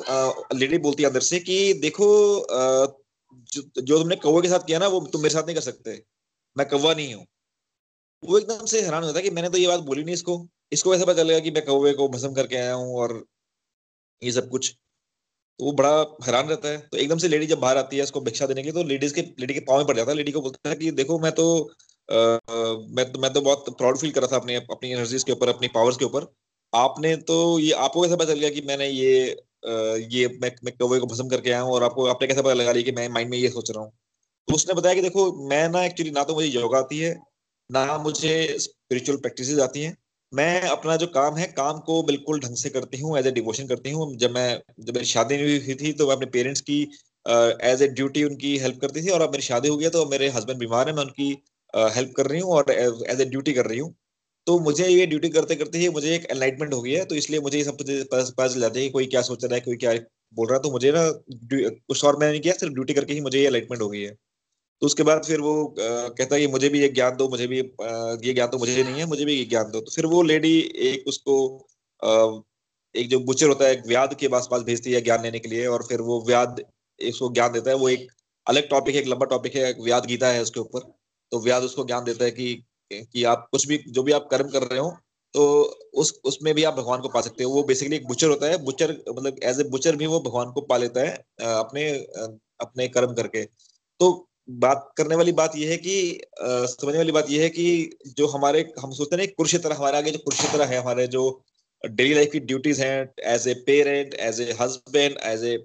B: लेडी बोलती है अंदर से कि देखो जो, जो तुमने कौवे के साथ किया ना वो तुम मेरे साथ नहीं कर सकते। मैं कौवा नहीं हूँ। वो एकदम से हैरान होता है कि मैंने तो ये बात बोली नहीं इसको। इसको ऐसा पता चलेगा कि मैं कौवे को भस्म करके आया हूँ और ये सब कुछ। तो वो बड़ा हैरान रहता है। तो एकदम से लेडी जब बाहर आती है उसको भिक्षा देने के तो लेडीज़ के लेडी के पाँव में पड़ जाता है। लेडी को बोलता है कि देखो मैं तो आ, मैं तो मैं तो बहुत प्राउड फील कर रहा था अपने अपनी एनर्जीज के ऊपर अपनी पावर्स के ऊपर। आपने तो ये आपको कैसे पता चल गया कि मैंने ये आ, ये मैं मैं कौवे को भस्म करके आया हूँ और आपको आपने कैसे पता लगा लिया कि मैं माइंड में ये सोच रहा हूँ? तो उसने बताया कि देखो मैं ना एक्चुअली ना तो मुझे योगा आती है ना मुझे स्पिरिचुअल प्रैक्टिसेस आती हैं। मैं अपना जो काम है काम को बिल्कुल ढंग से करती हूँ एज ए डिवोशन करती हूँ। जब मैं जब मेरी शादी हुई थी तो मैं अपने पेरेंट्स की एज ए ड्यूटी उनकी हेल्प करती थी। और अब मेरी शादी हो गया तो मेरे हस्बैंड बीमार है मैं उनकी हेल्प uh, कर रही हूँ और एज ए ड्यूटी कर रही हूँ। तो मुझे ये ड्यूटी करते करते ही मुझे एक एनलाइटमेंट हो गई है। तो इसलिए मुझे ये सब पता चल जाता है कोई क्या सोच रहा है कोई क्या बोल रहा है। तो मुझे ना कुछ और मैंने नहीं किया सिर्फ़ ड्यूटी करके ही मुझे ये एनलाइटमेंट हो गई है। तो उसके बाद फिर वो कहता है मुझे भी ये ज्ञान दो, मुझे भी ये ज्ञान तो मुझे नहीं है, मुझे भी ये ज्ञान दो। तो फिर वो लेडी एक उसको एक जो बुचर होता है व्याद के पास पास भेजती है ज्ञान लेने के लिए और फिर वो व्याद, उसको ज्ञान देता है। वो एक अलग टॉपिक है, एक लंबा टॉपिक है, व्याद गीता है उसके ऊपर। तो व्याद उसको ज्ञान देता है कि कि आप कुछ भी, जो भी आप कर्म कर रहे हो तो उस, उसमें भी आप भगवान को पा सकते हो। वो बेसिकली एक बुचर होता है। बुचर मतलब एज ए बुचर भी वो भगवान को पा लेता है अपने अपने कर्म करके। तो बात करने वाली बात यह है कि आ, समझने वाली बात यह है कि जो हमारे हम सोचते हैं कुरुक्षेत्र हमारे आगे जो कुरुक्षेत्र है हमारे जो डेली लाइफ की ड्यूटीज़ हैं as a parent as a husband as a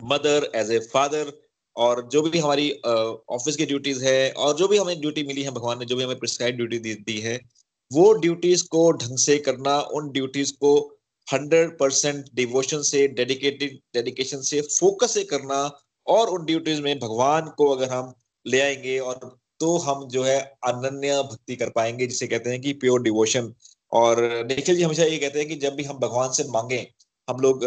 B: mother as a father और जो भी हमारी ऑफ़िस की ड्यूटीज़ है और जो भी हमें ड्यूटी मिली है भगवान ने जो भी हमें प्रिस्क्राइब ड्यूटी दी, दी है वो ड्यूटीज़ को ढंग से करना उन ड्यूटीज़ को हंड्रेड परसेंट डिवोशन से डेडिकेटेड डेडिकेशन से फोकस से करना और उन ड्यूटीज़ में भगवान को अगर हम ले आएँगे और तो हम जो है अनन्य भक्ति कर पाएँगे, जिसे कहते हैं कि प्योर डिवोशन और निखिल जी, हमेशा ये कहते हैं कि जब भी हम भगवान से मांगे, हम लोग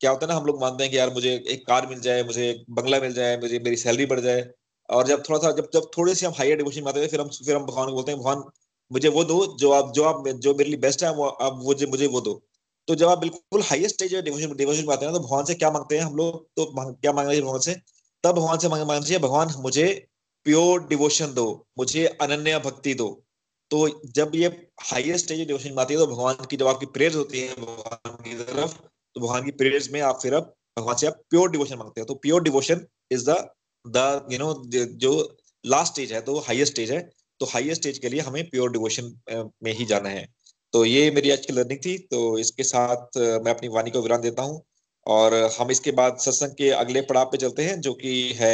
B: क्या होता है ना, हम लोग मानते हैं कि यार मुझे एक कार मिल जाए, मुझे एक बंगला मिल जाए, मुझे, मेरी सैलरी बढ़ जाए। और जब थोड़ा सा, जब जब थोड़े से हम हाइयर डिवोशन मानते हैं, फिर हम फिर हम भगवान को बोलते हैं, भगवान, मुझे वो दो, जो आप जो आप, जो मेरे लिए बेस्ट है, वो आप, मुझे मुझे वो दो। तो जब आप बिल्कुल हाईएस्ट स्टेज डिवोशन डिवोशन आते हैं तो भगवान से क्या मांगते हैं हम लोग? तो क्या मांगना चाहिए भगवान से? तब भगवान से मांगना चाहिए भगवान, मुझे प्योर डिवोशन दो, मुझे अनन्य भक्ति दो। तो जब ये हाईएस्ट स्टेज डिवोशन में आती है तो भगवान की जब आपकी प्रेयर्स होती है, भगवान की तरफ़ तो भगवान की प्रेयर्स में आप फिर अब, भगवान से आप प्योर डिवोशन मांगते हैं। तो pure devotion is the the you know जो लास्ट स्टेज है तो हाईएस्ट स्टेज है। तो हाईएस्ट स्टेज के लिए हमें प्योर डिवोशन में ही जाना है। तो ये मेरी आज की लर्निंग थी तो इसके साथ मैं अपनी वाणी को विराम देता हूँ और हम इसके बाद सत्संग के अगले पड़ाव पे चलते हैं, जो कि है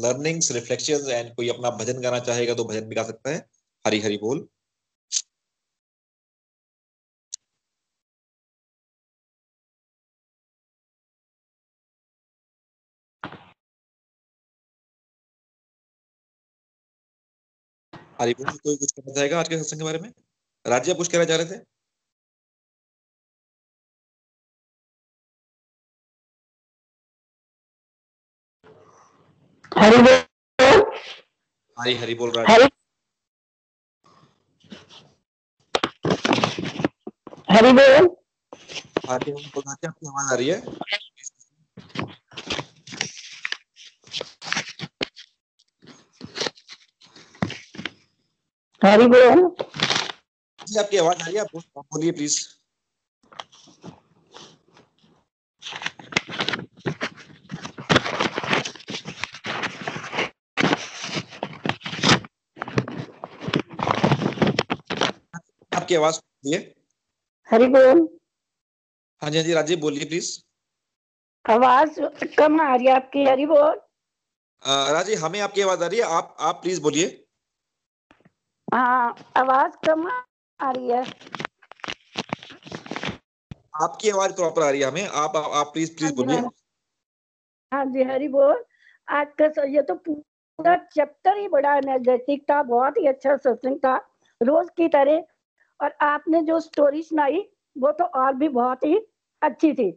B: लर्निंग्स रिफ्लेक्शन एंड कोई अपना भजन गाना चाहेगा तो भजन भी गा सकता है। हरी हरी बोल। हरी बोल, कोई कुछ कहना चाहेगा आज के सत्संग के बारे में? राज्य कुछ कहना चाह रहे थे?
C: हरी बोल।
B: हरी हरी बोल है
C: हरी बोल।
B: हरी बोल रहा आपकी आवाज़ आ रही है?
C: हरी बोल।
B: जी आपकी आवाज़ आ रही है आप बोलिए प्लीज़ आपकी आवाज़ बोलिए।
C: हरी बोल।
B: हाँ जी हाँ जी राजीव बोलिए प्लीज़
C: आवाज़ कम आ रही है आपकी हरी बोल।
B: राजीव हमें आपकी आवाज़ आ रही है आप आप प्लीज़ बोलिए।
C: हाँ आवाज़ कम आ रही है।
B: आपकी आवाज़ प्रॉपर आ रही है हमें। आप आप प्लीज़ प्लीज़ बोलिए।
C: हाँ जी हरी बोल। आज का ये तो पूरा चैप्टर ही बड़ा एनर्जेटिक था बहुत ही अच्छा सत्संग था रोज की तरह। और आपने जो स्टोरी सुनाई वो तो और भी बहुत ही अच्छी थी।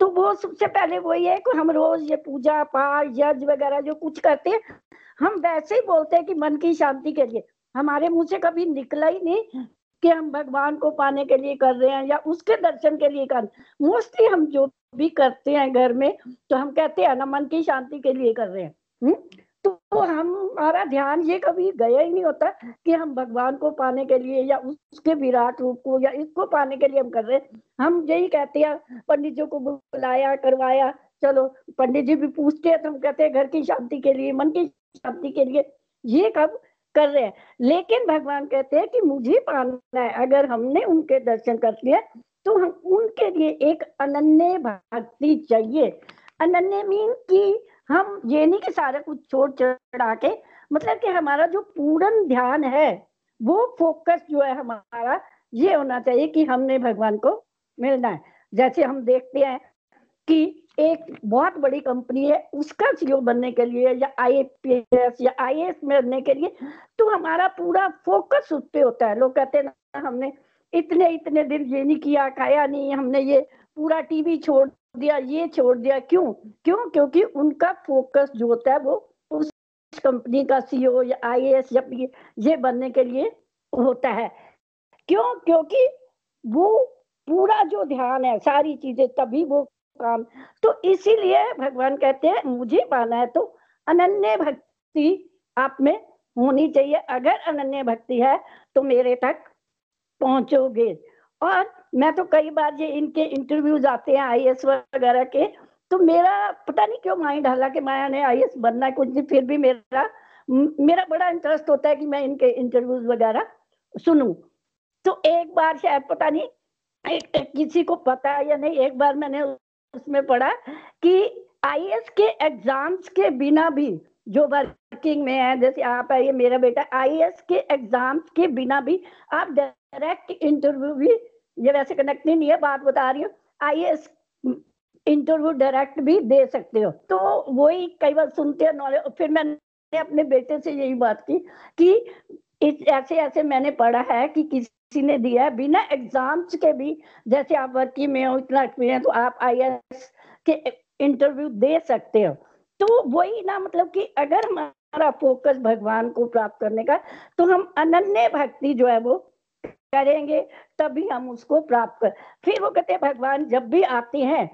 C: तो वो सबसे पहले वही है कि हम रोज ये पूजा पाठ यज्ञ वगैरह जो कुछ करते हैं हम वैसे ही बोलते हैं कि मन की शांति के लिए। हमारे मुँह से कभी निकला ही नहीं कि हम भगवान को पाने के लिए कर रहे हैं या उसके दर्शन के लिए कर मोस्टली हम जो भी करते हैं घर में तो हम कहते हैं ना, मन की शांति के लिए कर रहे हैं। हुँ? तो हमारा ध्यान ये कभी गया ही नहीं होता कि हम भगवान को पाने के लिए या उसके विराट रूप को या इसको पाने के लिए हम कर रहे हैं। हम यही कहते हैं, पंडित जी को बुलाया, करवाया, चलो, पंडित जी भी पूछते हैं तो हम कहते हैं, घर की शांति के लिए, मन की शांति के लिए। ये कब कर रहे हैं। लेकिन भगवान कहते हैं कि मुझे पाना है। अगर हमने उनके दर्शन कर लिए तो हम उनके लिए एक अनन्य भक्ति चाहिए। अनन्य मीन की हम ये नहीं कि सारा कुछ छोड़ चढ़ा के मतलब कि हमारा जो पूर्ण ध्यान है, वो फोकस जो है हमारा, ये होना चाहिए कि हमने भगवान को मिलना है। जैसे हम देखते हैं कि एक बहुत बड़ी कंपनी है, उसका सीईओ बनने के लिए या आईपीएस या आईएएस बनने के लिए तो हमारा पूरा फोकस उस पर होता है। लोग कहते हैं ना, हमने इतने इतने दिन ये नहीं किया, खाया नहीं, हमने ये पूरा टीवी छोड़ दिया, ये छोड़ दिया। क्यों? क्यों? क्योंकि उनका फोकस जो होता है वो उस कंपनी का सीईओ या आईएएस या, ये बनने के लिए होता है। क्यों? क्योंकि वो पूरा जो ध्यान है, सारी चीज़ें, तभी वो काम तो इसीलिए भगवान कहते हैं, मुझे पाना है तो अनन्य भक्ति आप में होनी चाहिए। अगर अनन्य भक्ति है तो मेरे तक पहुंचोगे। और मैं तो कई बार ये इनके इंटरव्यूज़ आते हैं आई वगैरह के तो मेरा पता नहीं क्यों माइंड हालाँकि माया ने आई बनना है, कुछ नहीं फिर भी मेरा मेरा बड़ा इंटरेस्ट होता है कि मैं इनके इंटरव्यूज़ वगैरह सुनूं। तो एक बार शायद पता नहीं किसी को पता है या नहीं, एक बार मैंने उसमें पढ़ा कि आईएएस के एग्ज़ाम्स के बिना भी जो वर्किंग में है, जैसे आप है, ये मेरा बेटा आईएएस के एग्ज़ाम्स के बिना भी आप डायरेक्ट इंटरव्यू भी, ये वैसे कनेक्ट नहीं है, बात बता रही हूँ आई एस इंटरव्यू डायरेक्ट भी दे सकते हो। तो वही कई बार सुनते हैं नॉलेज फिर मैंने अपने बेटे से यही बात की कि ऐसे ऐसे मैंने पढ़ा है कि किसी ने दिया है, बिना एग्ज़ाम्स के भी, जैसे आप वर्किंग में हो, इतना एक्सपीरियंस तो आप आईएएस के इंटरव्यू दे सकते हो। तो वही ना मतलब कि अगर हमारा फोकस भगवान को प्राप्त करने का तो हम अनन्य भक्ति जो है वो करेंगे, तभी हम उसको प्राप्त कर, फिर वो कहते हैं, भगवान जब भी आते हैं,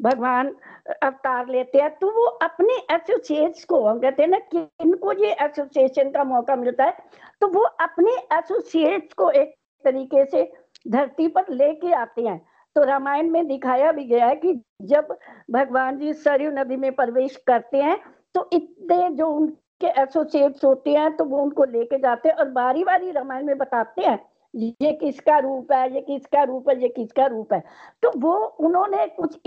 C: भगवान अवतार लेते हैं तो वो अपने एसोसिएट्स को, हम कहते हैं ना, कि इनको ये एसोसिएशन का मौका मिलता है तो वो अपने एसोसिएट्स को एक तरीके से धरती पर लेके आते हैं। तो रामायण में दिखाया भी गया है कि जब भगवान जी सरयू नदी में प्रवेश करते हैं तो इतने जो उनके एसोसिएट्स होते हैं तो वो उनको लेके जाते हैं और बारी बारी रामायण में बताते हैं, ये किसका रूप है, ये किसका रूप है, ये किसका रूप है। तो वो उन्होंने कुछ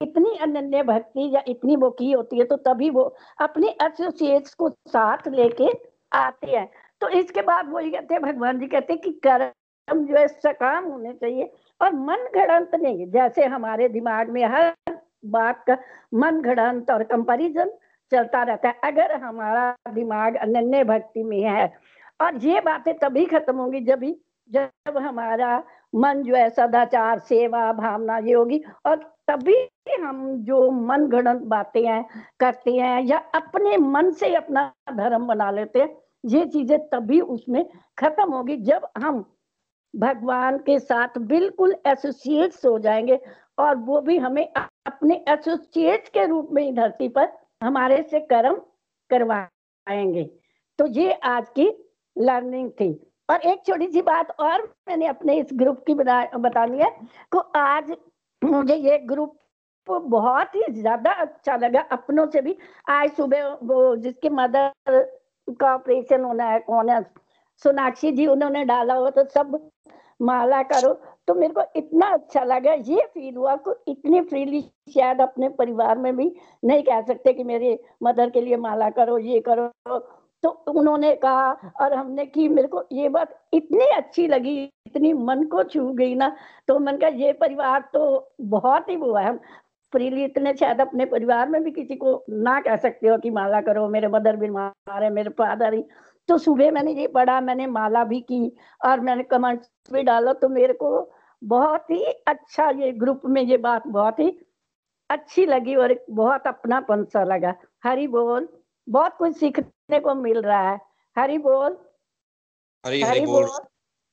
C: इतनी अनन्य भक्ति या इतनी वो की होती है तो तभी वो अपने एसोसिएट्स को साथ लेके आते हैं। तो इसके बाद वो ये कहते हैं, भगवान जी कहते हैं कि कर्म जो है सकाम होने चाहिए और मन घड़ंत नहीं। जैसे हमारे दिमाग में हर बात का मन घड़ंत और कंपैरिजन चलता रहता है। अगर हमारा दिमाग अनन्य भक्ति में है और ये बातें तभी खत्म होंगी जब भी जब हमारा मन जो है सदाचार, सेवा, भावना ये होगी और तभी हम जो मन गणत बातें हैं, करते हैं या अपने मन से अपना धर्म बना लेते हैं, ये चीज़ें तभी उसमें खत्म होगी जब हम भगवान के साथ बिल्कुल एसोसिएट्स हो जाएँगे और वो भी हमें अपने एसोसिएट के रूप में धरती पर हमारे से कर्म करवाएँगे। तो ये आज की लर्निंग थी। और एक छोटी सी बात और मैंने अपने इस ग्रुप की बतानी है को आज मुझे ये ग्रुप बहुत ही ज़्यादा अच्छा लगा। अपनों से भी आज सुबह वो जिसके मदर का ऑपरेशन होना है, कौन है सोनाक्षी जी, उन्होंने डाला हुआ तो सब माला करो। तो मेरे को इतना अच्छा लगा, ये फील हुआ, को इतनी फ्रीली शायद अपने परिवार में भी नहीं कह सकते कि मेरे मदर के लिए माला करो, ये करो। तो उन्होंने कहा, और हमने की मेरे को ये बात इतनी अच्छी लगी, इतनी मन को छू गई ना तो मन का ये परिवार तो बहुत ही वो है। हम फ्रीली इतने शायद अपने परिवार में भी किसी को ना कह सकते हो कि माला करो, मेरे मदर बीमार है, मेरे फादर ही। तो सुबह मैंने ये पढ़ा मैंने माला भी की और मैंने कमेंट्स भी डाला तो मेरे को बहुत ही अच्छा ये ग्रुप में ये बात बहुत ही अच्छी लगी और बहुत अपनापन सा लगा। हरी बोल बहुत कुछ सीखने को मिल रहा है। हरी बोल।
B: हरी हरी बोल।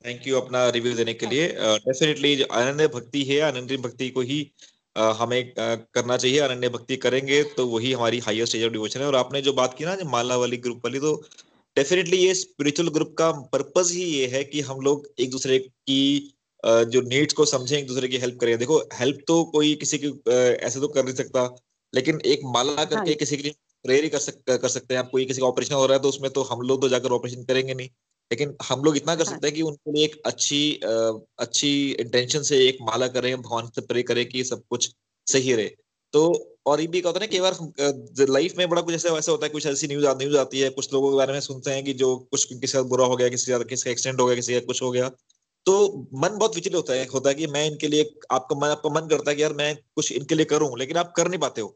B: थैंक यू अपना रिव्यू देने के लिए। डेफिनेटली uh, अनन्य भक्ति है अनन्य भक्ति को ही uh, हमें uh, करना चाहिए अनन्य भक्ति करेंगे तो वही हमारी हाईएस्ट स्टेज ऑफ़ डिवोशन है। और आपने जो बात की ना जो माला वाली ग्रुप वाली तो डेफिनेटली ये स्पिरिचुअल ग्रुप का पर्पज ही ये है कि हम लोग एक दूसरे की जो नीड्स को समझें एक दूसरे की हेल्प करें देखो हेल्प तो कोई किसी की ऐसे तो कर नहीं सकता लेकिन एक माला करके हाँ। किसी के लिए प्रेयर ही कर सकते कर सकते हैं आप कोई किसी का ऑपरेशन हो रहा है तो उसमें तो हम लोग तो जाकर ऑपरेशन करेंगे नहीं लेकिन हम लोग इतना कर हाँ। सकते हैं कि उनके लिए एक अच्छी अच्छी इंटेंशन से एक माला करें भगवान से प्रे करें कि सब कुछ सही रहे तो और ये भी होता है ना, कई बार लाइफ में बड़ा कुछ ऐसा, वैसा होता है, कुछ ऐसी न्यूज़ न्यूज़ आती है, कुछ लोगों के बारे में सुनते हैं कि जो कुछ किसी का बुरा हो गया किसी का किसी का एक्सीडेंट हो गया किसी का कुछ हो गया। तो मन बहुत विचलित होता है होता है कि मैं इनके लिए, आपका मन आपका मन करता है कि यार मैं कुछ इनके लिए करूँ, लेकिन आप कर नहीं पाते हो।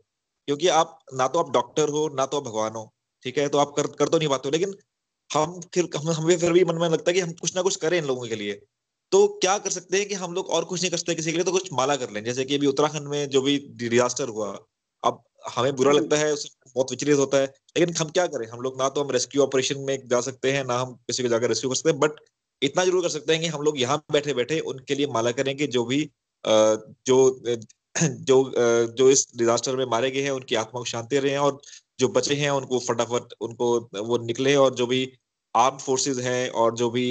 B: क्योंकि आप ना तो आप डॉक्टर हो, ना तो आप भगवान हो, ठीक है? तो आप कर कर तो नहीं पाते हो, लेकिन हम फिर, हम, हमें फिर भी मन में लगता है कि हम कुछ ना कुछ करें इन लोगों के लिए। तो क्या कर सकते हैं कि हम लोग और कुछ नहीं कर सकते किसी के लिए तो कुछ माला कर लें। जैसे कि अभी उत्तराखंड में जो भी डिजास्टर हुआ अब हमें बुरा लगता है उससे बहुत विचलित होता है। लेकिन हम क्या करें? हम लोग ना तो हम रेस्क्यू ऑपरेशन में जा सकते हैं ना हम किसी को जाकर रेस्क्यू कर सकते हैं बट इतना ज़रूर कर सकते हैं कि हम लोग यहाँ बैठे बैठे उनके लिए माला करेंगे जो भी जो जो जो इस डिजास्टर में मारे गए हैं उनकी आत्मा को शांति रहे हैं और जो बचे हैं उनको फटाफट उनको वो निकले और जो भी आर्म फोर्सेज हैं और जो भी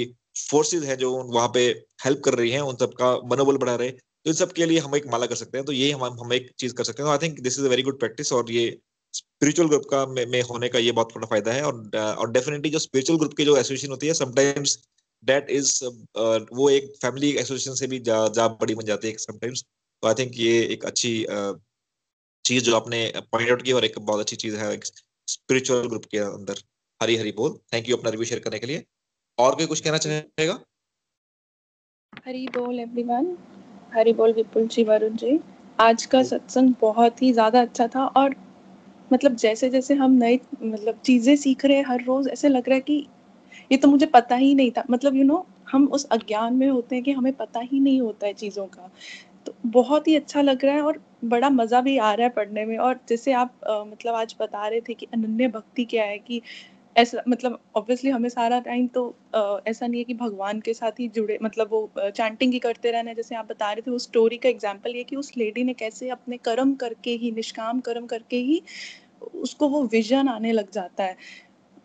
B: फोर्सेज हैं जो वहाँ पे हेल्प कर रही हैं उन सबका मनोबल बढ़ा रहे। इन सब के लिए हम एक माला कर सकते हैं तो ये हम हम एक चीज़ कर सकते हैं। I think this is a very good practice और ये स्पिरिचुअल ग्रुप का में, में होने का ये बहुत बड़ा फ़ायदा है और और डेफिनेटली जो स्पिरिचुअल ग्रुप की जो एसोसिएशन होती है समटाइम्स दैट इज़ वो एक फैमिली एसोसिएशन से भी जा, जा बड़ी बन जाती है समटाइम्स तो आई थिंक ये एक अच्छी uh, चीज़ जो आपने पॉइंट आउट की और एक बहुत अच्छी चीज़ है स्पिरिचुअल ग्रुप के अंदर। हरी हरी बोल। थैंक यू अपना रिव्यू शेयर करने के लिए। और कोई कुछ कहना चाहेगा?
D: हरी बोल एवरीवन हरी बोल विपुल जी वरुण जी। आज का सत्संग बहुत ही ज़्यादा अच्छा था और मतलब जैसे जैसे हम नई मतलब चीज़ें सीख रहे हैं हर रोज ऐसे लग रहा है कि ये तो मुझे पता ही नहीं था। मतलब यू you नो know, हम उस अज्ञान में होते हैं कि हमें पता ही नहीं होता है चीज़ों का। तो बहुत ही अच्छा लग रहा है और बड़ा मज़ा भी आ रहा है पढ़ने में। और जैसे आप आ, मतलब आज बता रहे थे कि अनन्य भक्ति क्या है कि ऐसा मतलब ऑब्वियसली हमें सारा टाइम तो ऐसा नहीं है कि भगवान के साथ ही जुड़े मतलब वो चैंटिंग ही करते रहना जैसे आप बता रहे थे, उस स्टोरी का एग्ज़ाम्पल ये कि उस लेडी ने कैसे अपने कर्म करके ही, निष्काम कर्म करके ही, उसको वो विजन आने लग जाता है।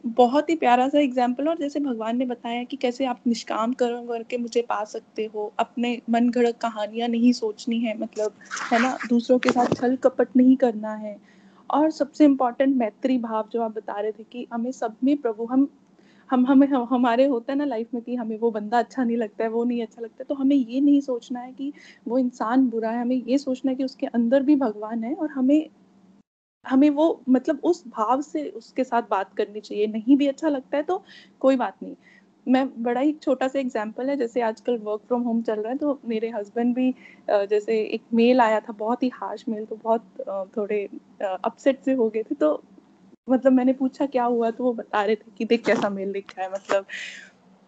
D: बहुत ही प्यारा सा एग्ज़ाम्पल और जैसे भगवान ने बताया कि कैसे आप निष्काम कर्म करके मुझे पा सकते हो, अपने मन घड़क कहानियाँ नहीं सोचनी है मतलब है ना, दूसरों के साथ छल कपट नहीं करना है। और सबसे इम्पोर्टेंट मैत्री भाव जो आप बता रहे थे कि हमें सब में प्रभु हम हम हमें हम, हमारे होता है ना लाइफ में कि हमें वो बंदा अच्छा नहीं लगता है वो नहीं अच्छा लगता है तो हमें ये नहीं सोचना है कि वो इंसान बुरा है हमें ये सोचना है कि उसके अंदर भी भगवान है और हमें हमें वो मतलब उस भाव से उसके साथ बात करनी चाहिए नहीं भी अच्छा लगता है तो कोई बात नहीं। मैं बड़ा ही छोटा सा एग्जांपल है, जैसे आजकल वर्क फ्रॉम होम चल रहा है तो मेरे हस्बैंड भी जैसे एक मेल आया था, बहुत ही हार्श मेल तो बहुत थोड़े अपसेट से हो गए थे तो मतलब मैंने पूछा, क्या हुआ? तो वो बता रहे थे कि, देख कैसा मेल लिखा है मतलब।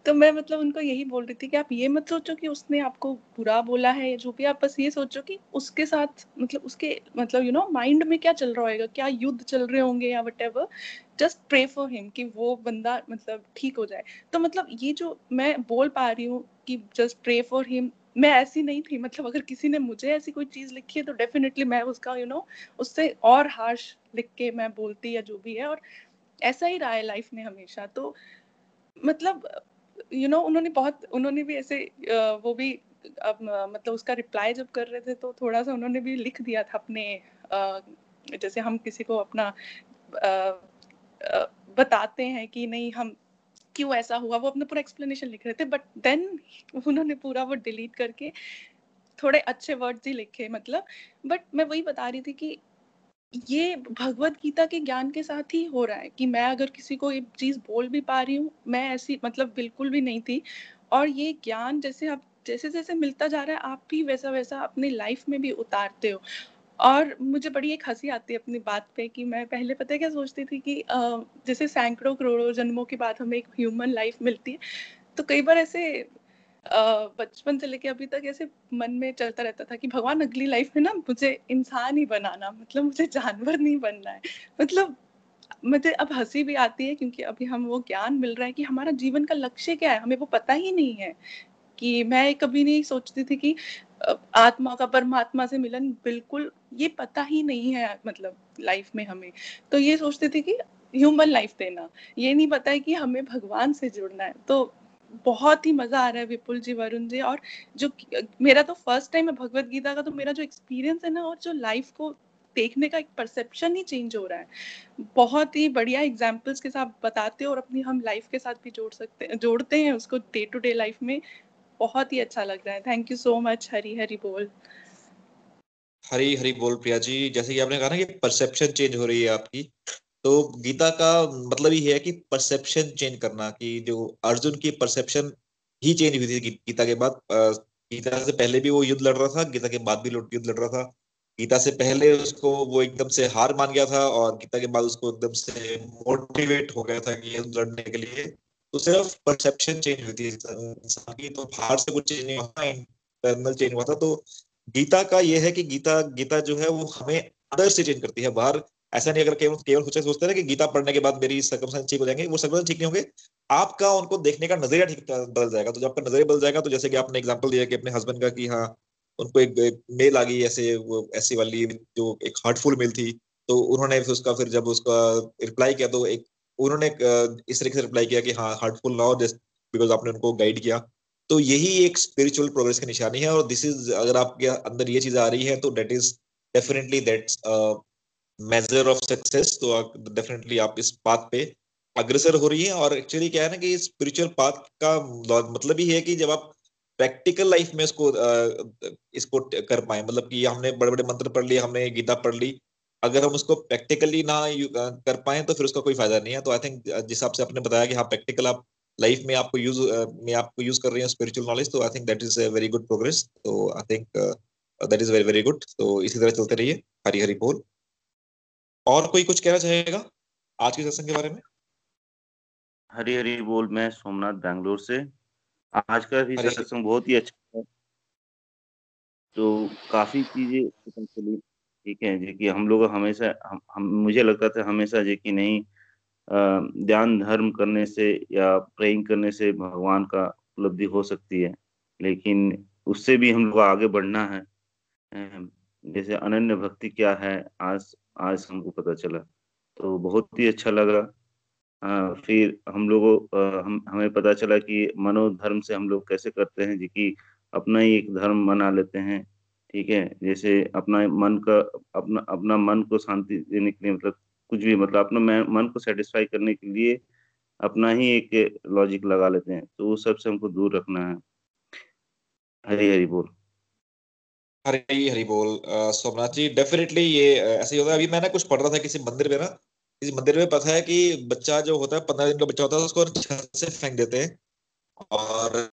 D: तो मैं मतलब उनको यही बोल रही थी कि आप ये मत सोचो कि उसने आपको बुरा बोला है जो भी, आप बस ये सोचो कि उसके साथ मतलब उसके मतलब यू नो माइंड में क्या चल रहा होगा क्या युद्ध चल रहे होंगे या what just pray for him कि वो बंदा मतलब ठीक हो जाए। तो मतलब ये जो मैं बोल पा रही हूँ कि जस्ट प्रे फॉर हिम मैं ऐसी नहीं थी। मतलब अगर किसी ने मुझे ऐसी कोई चीज़ लिखी है तो डेफिनेटली मैं उसका यू you नो know, उससे और हार्श लिख के मैं बोलती या जो भी है और ऐसा ही रहा है लाइफ में हमेशा। तो मतलब यू नो उन्होंने बहुत उन्होंने भी ऐसे वो भी अब मतलब उसका रिप्लाई जब कर रहे थे तो थोड़ा सा उन्होंने भी लिख दिया था अपने जैसे हम किसी को अपना बताते हैं कि नहीं, हम क्यों ऐसा हुआ? वो अपना पूरा एक्सप्लेनेशन लिख रहे थे बट देन उन्होंने पूरा वो डिलीट करके थोड़े अच्छे वर्ड्स ही लिखे मतलब। बट मैं वही बता रही थी कि ये भगवत गीता के ज्ञान के साथ ही हो रहा है कि मैं अगर किसी को एक चीज़ बोल भी पा रही हूँ, मैं ऐसी मतलब बिल्कुल भी नहीं थी। और ये ज्ञान जैसे आप जैसे जैसे मिलता जा रहा है, आप भी वैसा वैसा अपनी लाइफ में भी उतारते हो। और मुझे बड़ी एक हँसी आती है अपनी बात पे कि मैं पहले पता है क्या सोचती थी कि जैसे सैकड़ों करोड़ों जन्मों के बाद हमें एक ह्यूमन लाइफ मिलती है तो कई बार ऐसे बचपन से लेके अभी तक ऐसे मन में चलता रहता था कि भगवान अगली लाइफ में ना मुझे इंसान ही बनाना मतलब मुझे जानवर नहीं बनना है। मतलब मुझे अब हँसी भी आती है क्योंकि अभी हम वो ज्ञान मिल रहा है कि हमारा जीवन का लक्ष्य क्या है, हमें वो पता ही नहीं है। कि मैं कभी नहीं सोचती थी कि आत्मा का परमात्मा से मिलन बिल्कुल ये पता ही नहीं है मतलब लाइफ में हमें। तो ये सोचते थे कि ह्यूमन लाइफ देना। ये नहीं पता है कि हमें भगवान से जुड़ना है। तो बहुत ही मज़ा आ रहा है विपुल जी, वरुण जी और जो मेरा तो फ़र्स्ट टाइम है भगवत गीता का तो मेरा जो एक्सपीरियंस है ना और जो लाइफ को देखने का एक परसेप्शन ही चेंज हो रहा है। बहुत ही बढ़िया एग्जाम्पल्स के साथ बताते हो और अपनी, हम लाइफ के साथ भी जोड़ सकते, जोड़ते हैं उसको डे टू डे लाइफ में। बहुत ही अच्छा लग रहा है। Thank you so much Hari Hari बोल।
B: हरी हरी बोल प्रिया जी। जैसे कि आपने कहा ना कि परसेप्शन चेंज हो रही है आपकी तो गीता का मतलब ही है कि परसेप्शन चेंज करना कि जो अर्जुन की परसेप्शन ही चेंज हुई थी गीता के बाद। गीता से पहले भी वो युद्ध लड़ रहा था, गीता के बाद भी युद्ध लड़ रहा था। गीता से पहले उसको वो एकदम से हार मान गया था और गीता के बाद उसको एकदम से मोटिवेट हो गया था कि युद्ध लड़ने के लिए। तो सिर्फ़ परसेप्शन चेंज हुई थी। इंसान की तो बाहर से कुछ चेंज नहीं हुआ इंटरनल चेंज हुआ था। तो गीता का ये है कि गीता गीता जो है वो हमें अंदर से चेंज करती है। बाहर ऐसा नहीं अगर केवल केवल सोचे सोचते हैं कि गीता पढ़ने के बाद मेरी सर्कमस्टेंस ठीक हो जाएँगे वो सर्कमस्टेंस ठीक नहीं होंगे। आपका उनको देखने का नज़रिया ठीक बदल जाएगा। तो जब आपका नज़रिया बदल जाएगा तो जैसे कि आपने एग्ज़ाम्पल दिया कि अपने हस्बैंड का कि हाँ उनको एक, मेल आ गई ऐसे वो ऐसी वाली जो एक हार्टफुल मेल थी तो उन्होंने उसका फिर जब उसका रिप्लाई किया तो एक उन्होंने इस तरीके से रिप्लाई किया कि हाँ हार्टफुल ना हो बिकॉज़ आपने उनको गाइड किया। तो यही एक स्पिरिचुअल प्रोग्रेस की निशानी है और दिस इज़ अगर आपके अंदर ये चीज़ आ रही है तो that is definitely that's measure of success तो डेफिनेटली आप इस बात पे अग्रसर हो रही है और एक्चुअली क्या है ना कि स्पिरिचुअल पाथ का मतलब ही है कि जब आप प्रैक्टिकल लाइफ में इसको इसको कर पाए मतलब कि हमने बड़े बड़े मंत्र पढ़ लिए, हमने गीता पढ़ ली, अगर हम उसको प्रैक्टिकली ना कर पाए तो फिर उसका कोई फ़ायदा नहीं है। तो आई थिंक जिस हिसाब से आपने बताया कि हाँ प्रैक्टिकल आप लाइफ में आपको यूज़ में आपको यूज़ कर रहे हैं स्पिरिचुअल नॉलेज तो I think that is a very good progress तो I think that is very very good तो इसी तरह चलते रहिए। हरी हरी बोल। और कोई कुछ कहना चाहेगा आज के सत्संग के बारे में?
E: हरी हरी बोल। मैं सोमनाथ बैंगलोर से। आज का भी सत्संग बहुत ही अच्छा है। तो काफ़ी चीज़ें ठीक है जी कि हम लोग हमेशा हम, हम मुझे लगता था हमेशा जी कि नहीं ध्यान धर्म करने से या प्रेइंग करने से भगवान का उपलब्धि हो सकती है। लेकिन उससे भी हम लोग आगे बढ़ना है। जैसे अनन्य भक्ति क्या है आज आज हमको पता चला। तो बहुत ही अच्छा लगा। आ, फिर हम लोगों हम हमें पता चला कि मनोधर्म से हम लोग कैसे करते हैं जी कि अपना ही एक धर्म बना लेते हैं। ठीक है? जैसे अपना मन का अपना अपना मन को शांति देने के लिए मतलब कुछ भी मतलब अपना मन को सेटिस्फाई करने के लिए अपना ही एक लॉजिक लगा लेते हैं। तो उस सबसे हमको दूर रखना है। हरी हरी बोल।
B: हरी हरी बोल। सोमनाथ जी डेफिनेटली ये ऐसे ही होता है। अभी मैंने कुछ पढ़ रहा था किसी मंदिर में ना, किसी मंदिर में पता है कि बच्चा जो होता है, पंद्रह दिन का बच्चा होता है, उसको छत से फेंक देते हैं और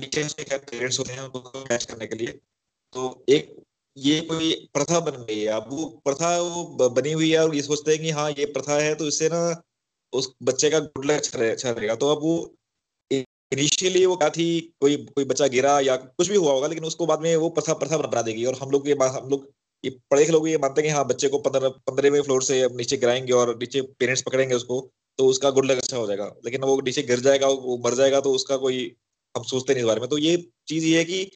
B: नीचे उसके पेरेंट्स होते हैं, उनको कैच करने के लिए। तो एक ये कोई प्रथा बन गई है। अब वो प्रथा वो बनी हुई है और ये सोचते हैं कि हाँ ये प्रथा है तो इससे ना उस बच्चे का गुड लक अच्छा रहेगा तो अब वो इनिशियली वो क्या थी, कोई कोई बच्चा गिरा या कुछ भी हुआ होगा, लेकिन उसको बाद में वो प्रथा प्रथा बना देगी और हम लोग ये हम लोग ये पढ़े लोग ये मानते हैं कि हाँ बच्चे को पंद्रह, पंद्रहवें फ्लोर से नीचे गिराएँगे और नीचे पेरेंट्स पकड़ेंगे उसको तो उसका गुड लक अच्छा हो जाएगा। लेकिन वो नीचे गिर जाएगा, वो मर जाएगा तो उसका कोई हम सोचते नहीं इस बारे में। तो ये चीज़ ये है कि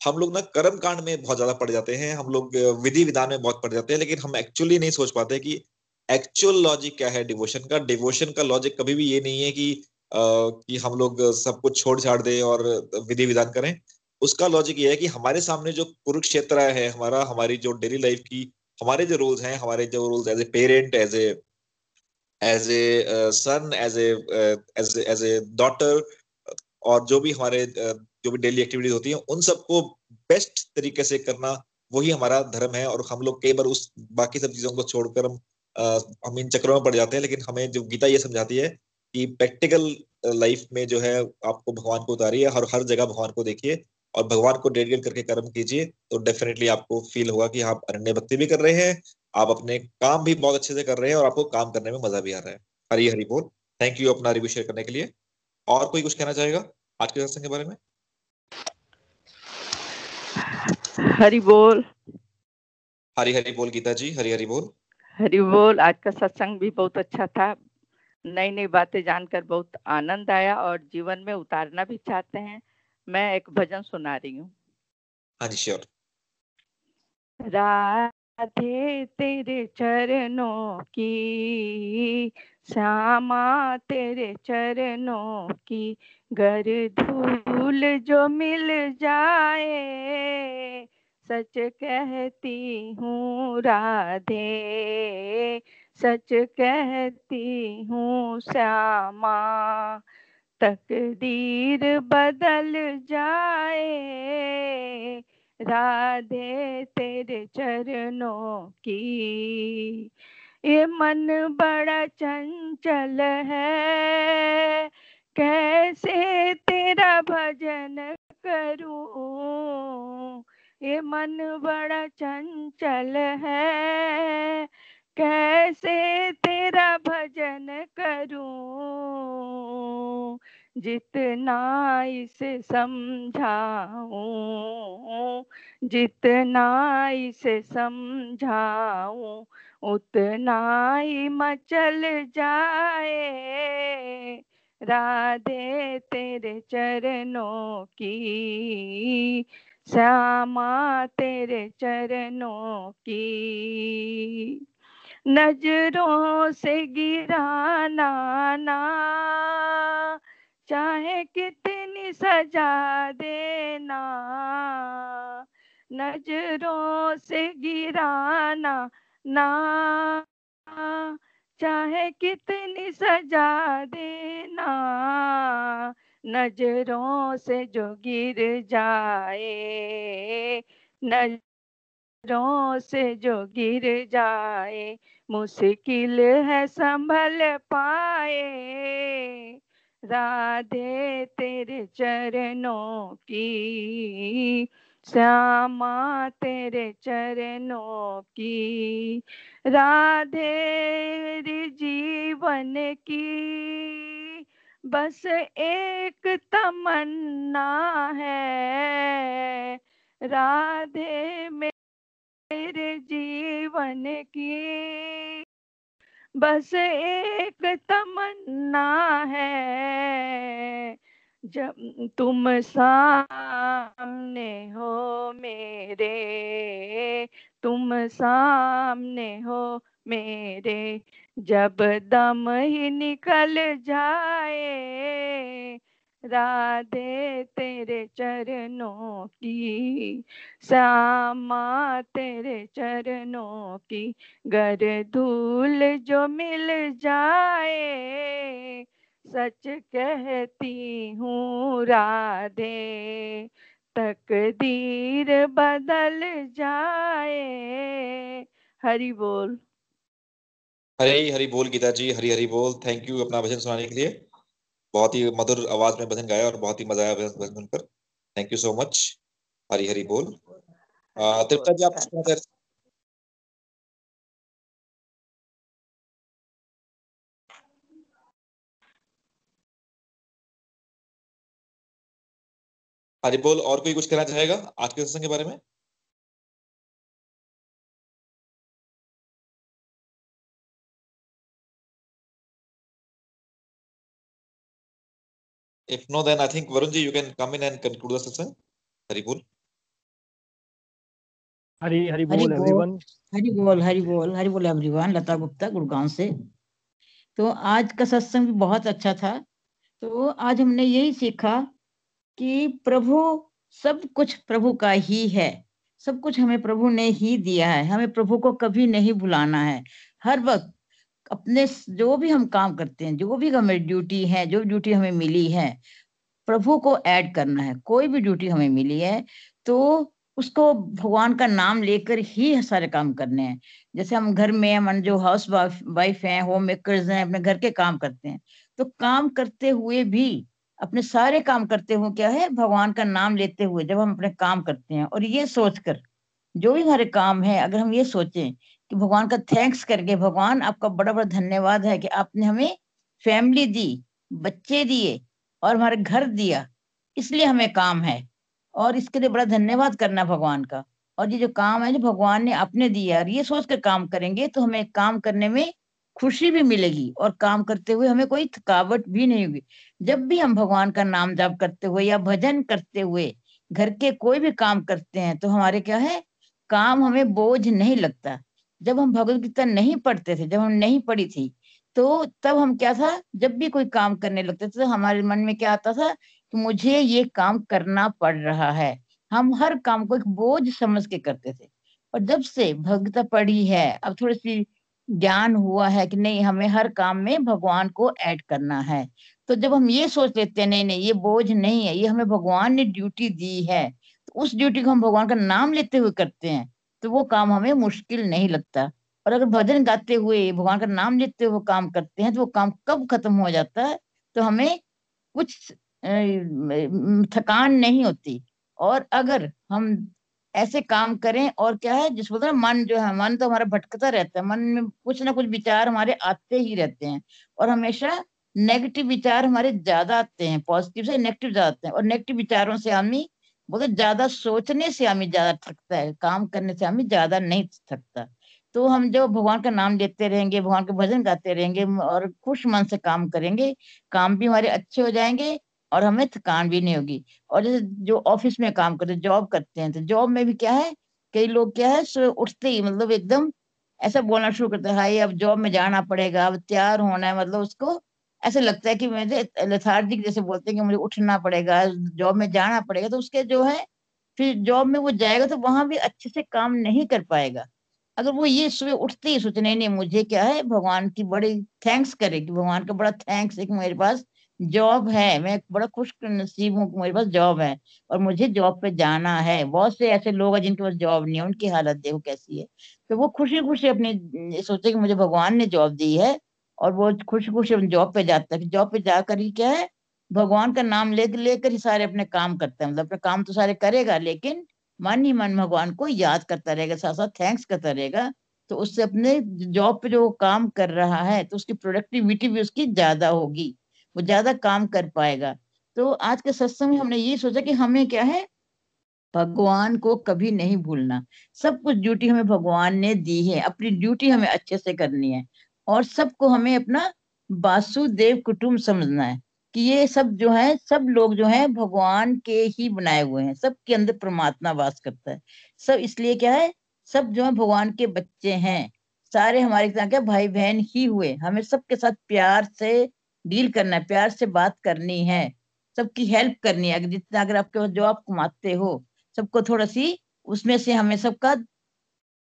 B: हम लोग ना कर्म कांड में बहुत ज़्यादा पड़ जाते हैं हम लोग विधि विधान में बहुत पड़ जाते हैं लेकिन हम एक्चुअली नहीं सोच पाते कि एक्चुअल लॉजिक क्या है डिवोशन का। डिवोशन का लॉजिक कभी भी ये नहीं है कि आ, कि हम लोग सब कुछ छोड़ छाड़ दें और विधि विधान करें। उसका लॉजिक ये है कि हमारे सामने जो कुरुक्षेत्र है हमारा हमारी जो डेली लाइफ की हमारे जो रूल्स हैं हमारे जो rules as a parent as a as a son as a as a daughter और जो भी हमारे जो भी डेली एक्टिविटीज़ होती हैं उन सबको बेस्ट तरीके से करना वही हमारा धर्म है और हम लोग कई बार उस बाकी सब चीज़ों को छोड़कर हम आ, हम इन चक्रों में पड़ जाते हैं लेकिन हमें जो गीता ये समझाती है कि प्रैक्टिकल लाइफ में जो है आपको भगवान को उतारिए हर हर जगह भगवान को देखिए और भगवान को डेडिकेट करके कर्म कीजिए तो डेफिनेटली आपको फील होगा कि आप अरण्य भक्ति भी कर रहे हैं आप अपने काम भी बहुत अच्छे से कर रहे हैं और आपको काम करने में मज़ा भी आ रहा है। हरी हरी बोल। थैंक यू अपना रिव्यू शेयर करने के लिए। और कोई कुछ कहना चाहेगा आज के सत्संग के बारे में?
F: हरि बोल।
B: हरी हरी बोल गीता जी हरी हरी बोल।
F: हरि बोल आज का सत्संग भी बहुत अच्छा था। नई नई बातें जानकर बहुत आनंद आया और जीवन में उतारना भी चाहते हैं। मैं एक भजन सुना रही हूँ।
B: हाँ जी श्योर
F: राधे तेरे चरणों की श्यामा तेरे चरणों की घर धूल जो मिल जाए, सच कहती हूँ राधे, सच कहती हूँ श्यामा, तकदीर बदल जाए। राधे तेरे चरणों की, ये मन बड़ा चंचल है। कैसे तेरा भजन करूँ? ये मन बड़ा चंचल है। कैसे तेरा भजन करूँ? जितना इसे समझाऊं, जितना इसे समझाऊं, उतना ही मचल जाए। राधे तेरे चरणों की, श्यामा तेरे चरणों की। नज़रों से गिराना ना चाहे कितनी सजा देना। नज़रों से गिराना ना चाहे कितनी सजा देना, नज़रों से जो गिर जाए, नज़रों से जो गिर जाए, मुश्किल है संभल पाए। राधे तेरे चरणों की श्यामा तेरे चरणों की, राधे जीवन की। बस एक तमन्ना है, राधे मेरे जीवन की। बस एक तमन्ना है जब तुम सामने हो मेरे, तुम सामने हो मेरे, जब दम ही निकल जाए, राधे तेरे चरणों की, श्यामा तेरे चरणों की गर धूल जो मिल जाए सच कहती हूँ राधे तकदीर बदल जाए। हरि बोल।
B: हरी हरी बोल गीता जी हरी हरी बोल। थैंक यू अपना भजन सुनाने के लिए। बहुत ही मधुर आवाज़ में भजन गाया और बहुत ही मज़ा आया भजन सुनकर। Thank you so much Hari Hari बोल। तृप्ता जी आप हरी और कोई कुछ कहना चाहेगा आज के सत्संग के बारे में? If no, then I think Varun you can come in and conclude the session. Hari bol.
A: हरी हरी बोल एवरीवन
G: हरी बोल हरी बोल हरी बोल एवरीवन लता गुप्ता गुड़गांव से। तो आज का सत्संग भी बहुत अच्छा था। तो आज हमने यही सीखा कि प्रभु सब कुछ प्रभु का ही है। सब कुछ हमें प्रभु ने ही दिया है। हमें प्रभु को कभी नहीं भुलाना है। हर वक्त अपने जो भी हम काम करते हैं, जो भी हमें ड्यूटी है, जो ड्यूटी हमें मिली है, प्रभु को ऐड करना है। कोई भी ड्यूटी हमें मिली है तो उसको भगवान का नाम लेकर ही सारे काम करने हैं। जैसे हम घर में हम जो हाउस वाइफ हैं होम मेकर्स हैं, अपने घर के काम करते हैं। तो काम करते हुए भी अपने सारे काम करते हुए क्या है? भगवान का नाम लेते हुए जब हम अपने काम करते हैं और ये सोचकर, जो भी हमारे काम है, अगर हम ये सोचें कि भगवान का थैंक्स करके, भगवान आपका बड़ा बड़ा धन्यवाद है कि आपने हमें फैमिली दी, बच्चे दिए और हमारे घर दिया, इसलिए हमें काम है। और इसके लिए बड़ा धन्यवाद करना भगवान का। और ये जो काम है जो भगवान ने अपने दिया और ये सोच कर काम करेंगे तो हमें काम करने में खुशी भी मिलेगी और काम करते हुए हमें कोई थकावट भी नहीं होगी। जब भी हम भगवान का नाम जाप करते हुए या भजन करते हुए घर के कोई भी काम करते हैं तो हमारे क्या है? काम हमें बोझ नहीं लगता। जब हम भगवत गीता नहीं पढ़ते थे, जब हम नहीं पढ़ी थी तो तब हम क्या था? जब भी कोई काम करने लगते थे तो हमारे मन में क्या आता था कि मुझे ये काम करना पड़ रहा है। हम हर काम को एक बोझ समझ के करते थे। और जब से भगवता पढ़ी है, अब थोड़ी सी ज्ञान हुआ है कि नहीं, हमें हर काम में भगवान को ऐड करना है। तो जब हम ये सोच लेते हैं, नहीं नहीं, ये बोझ नहीं है, ये हमें भगवान ने ड्यूटी दी है तो उस ड्यूटी को हम भगवान का नाम लेते हुए करते हैं तो वो काम हमें मुश्किल नहीं लगता। और अगर भजन गाते हुए भगवान का नाम लेते हुए काम करते हैं तो वो काम कब खत्म हो जाता है तो हमें कुछ थकान नहीं होती। और अगर हम ऐसे काम करें और क्या है, जिस बोलते मन जो है, मन तो हमारा भटकता रहता है, मन में कुछ ना कुछ विचार हमारे आते ही रहते हैं और हमेशा नेगेटिव विचार हमारे ज़्यादा आते हैं पॉजिटिव से नेगेटिव ज़्यादा आते हैं और नेगेटिव विचारों से आदमी बोलते ज़्यादा सोचने से आदमी ज़्यादा थकता है, काम करने से आदमी ज़्यादा नहीं थकता। तो हम जब भगवान का नाम लेते रहेंगे, भगवान के भजन गाते रहेंगे और खुश मन से काम करेंगे, काम भी हमारे अच्छे हो जाएँगे और हमें थकान भी नहीं होगी। और जैसे जो ऑफ़िस में काम करते जॉब करते हैं तो जॉब में भी क्या है, कई लोग क्या है सुबह उठते ही मतलब एकदम ऐसा बोलना शुरू करते हैं हाई अब जॉब में जाना पड़ेगा, अब तैयार होना है। मतलब उसको ऐसा लगता है कि मुझे लथार्जिक जैसे बोलते हैं कि मुझे उठना पड़ेगा, जॉब में जाना पड़ेगा तो उसके जो है, फिर जॉब में वो जाएगा तो वहाँ भी अच्छे से काम नहीं कर पाएगा। अगर वो ये सुबह उठते ही सोचने नहीं मुझे क्या है, भगवान की बड़ी थैंक्स करे कि भगवान का बड़ा थैंक्स है कि मेरे पास जॉब है, मैं बड़ा खुश नसीब हूँ मेरे पास जॉब है और मुझे जॉब पे जाना है। बहुत से ऐसे लोग हैं जिनके पास जॉब नहीं है, उनकी हालत देखो कैसी है। तो वो खुशी खुशी अपनी सोचे कि मुझे भगवान ने जॉब दी है और वो खुशी खुशी जॉब पे जाता है। जॉब पे जाकर ही क्या है, भगवान का नाम ले, लेकर ही सारे अपने काम करते हैं। मतलब अपने काम तो सारे करेगा, लेकिन मन ही मन भगवान को याद करता रहेगा साथ साथ थैंक्स करता रहेगा। तो उससे अपने जॉब पे जो काम कर रहा है तो उसकी प्रोडक्टिविटी भी उसकी ज़्यादा होगी। वो ज़्यादा काम कर पाएगा। तो आज के सत्संग में हमने ये सोचा कि हमें क्या है? भगवान को कभी नहीं भूलना। सब कुछ ड्यूटी हमें भगवान ने दी है। अपनी ड्यूटी हमें अच्छे से करनी है। और सबको हमें अपना वासुदेव कुटुंब समझना है कि ये सब जो है, सब लोग जो है, भगवान के ही बनाए हुए हैं। सबके अंदर परमात्मा वास करता है। सब इसलिए क्या है? सब जो है, भगवान के बच्चे हैं। सारे हमारे क्या भाई बहन ही हुए। हमें सबके साथ प्यार से डील करना है, प्यार से बात करनी है, सबकी हेल्प करनी है। अगर जितना, अगर आपके जो आप कमाते हो, सबको थोड़ा सी उसमें से हमें सबका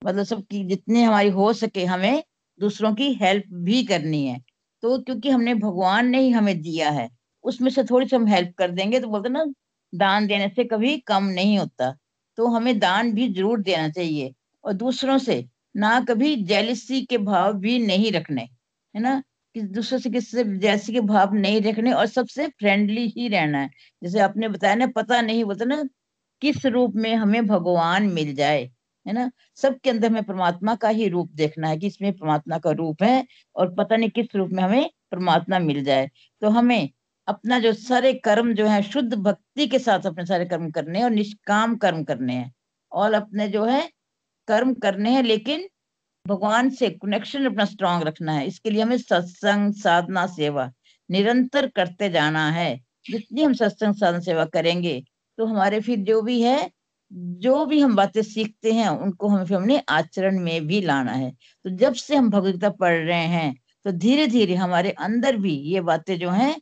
G: मतलब सबकी जितने हमारी हो सके, हमें दूसरों की हेल्प भी करनी है। तो क्योंकि हमने भगवान ने ही हमें दिया है, उसमें से थोड़ी सी हम हेल्प कर देंगे तो बोलते ना, दान देने से कभी कम नहीं होता। तो हमें दान भी ज़रूर देना चाहिए, और दूसरों से ना कभी जेलिसी के भाव भी नहीं रखने, है ना? कि दूसरे से किसी से जैसे के भाव नहीं रखने और सबसे फ्रेंडली ही रहना है। जैसे आपने बताया ना, पता नहीं बोलते ना, किस रूप में हमें भगवान मिल जाए, है ना? सबके अंदर हमें परमात्मा का ही रूप देखना है कि इसमें परमात्मा का रूप है और पता नहीं किस रूप में हमें परमात्मा मिल जाए। तो हमें अपना जो सारे कर्म जो है, शुद्ध भक्ति के साथ अपने सारे कर्म करने हैं और निष्काम कर्म करने हैं। और अपने जो है, कर्म करने हैं, लेकिन भगवान से कनेक्शन अपना स्ट्रांग रखना है। इसके लिए हमें सत्संग साधना सेवा निरंतर करते जाना है। जितनी हम सत्संग साधना सेवा करेंगे तो हमारे फिर जो भी है, जो भी हम बातें सीखते हैं, उनको हमें फिर हमने आचरण में भी लाना है। तो जब से हम भगवदगीता पढ़ रहे हैं तो धीरे धीरे हमारे अंदर भी ये बातें जो हैं,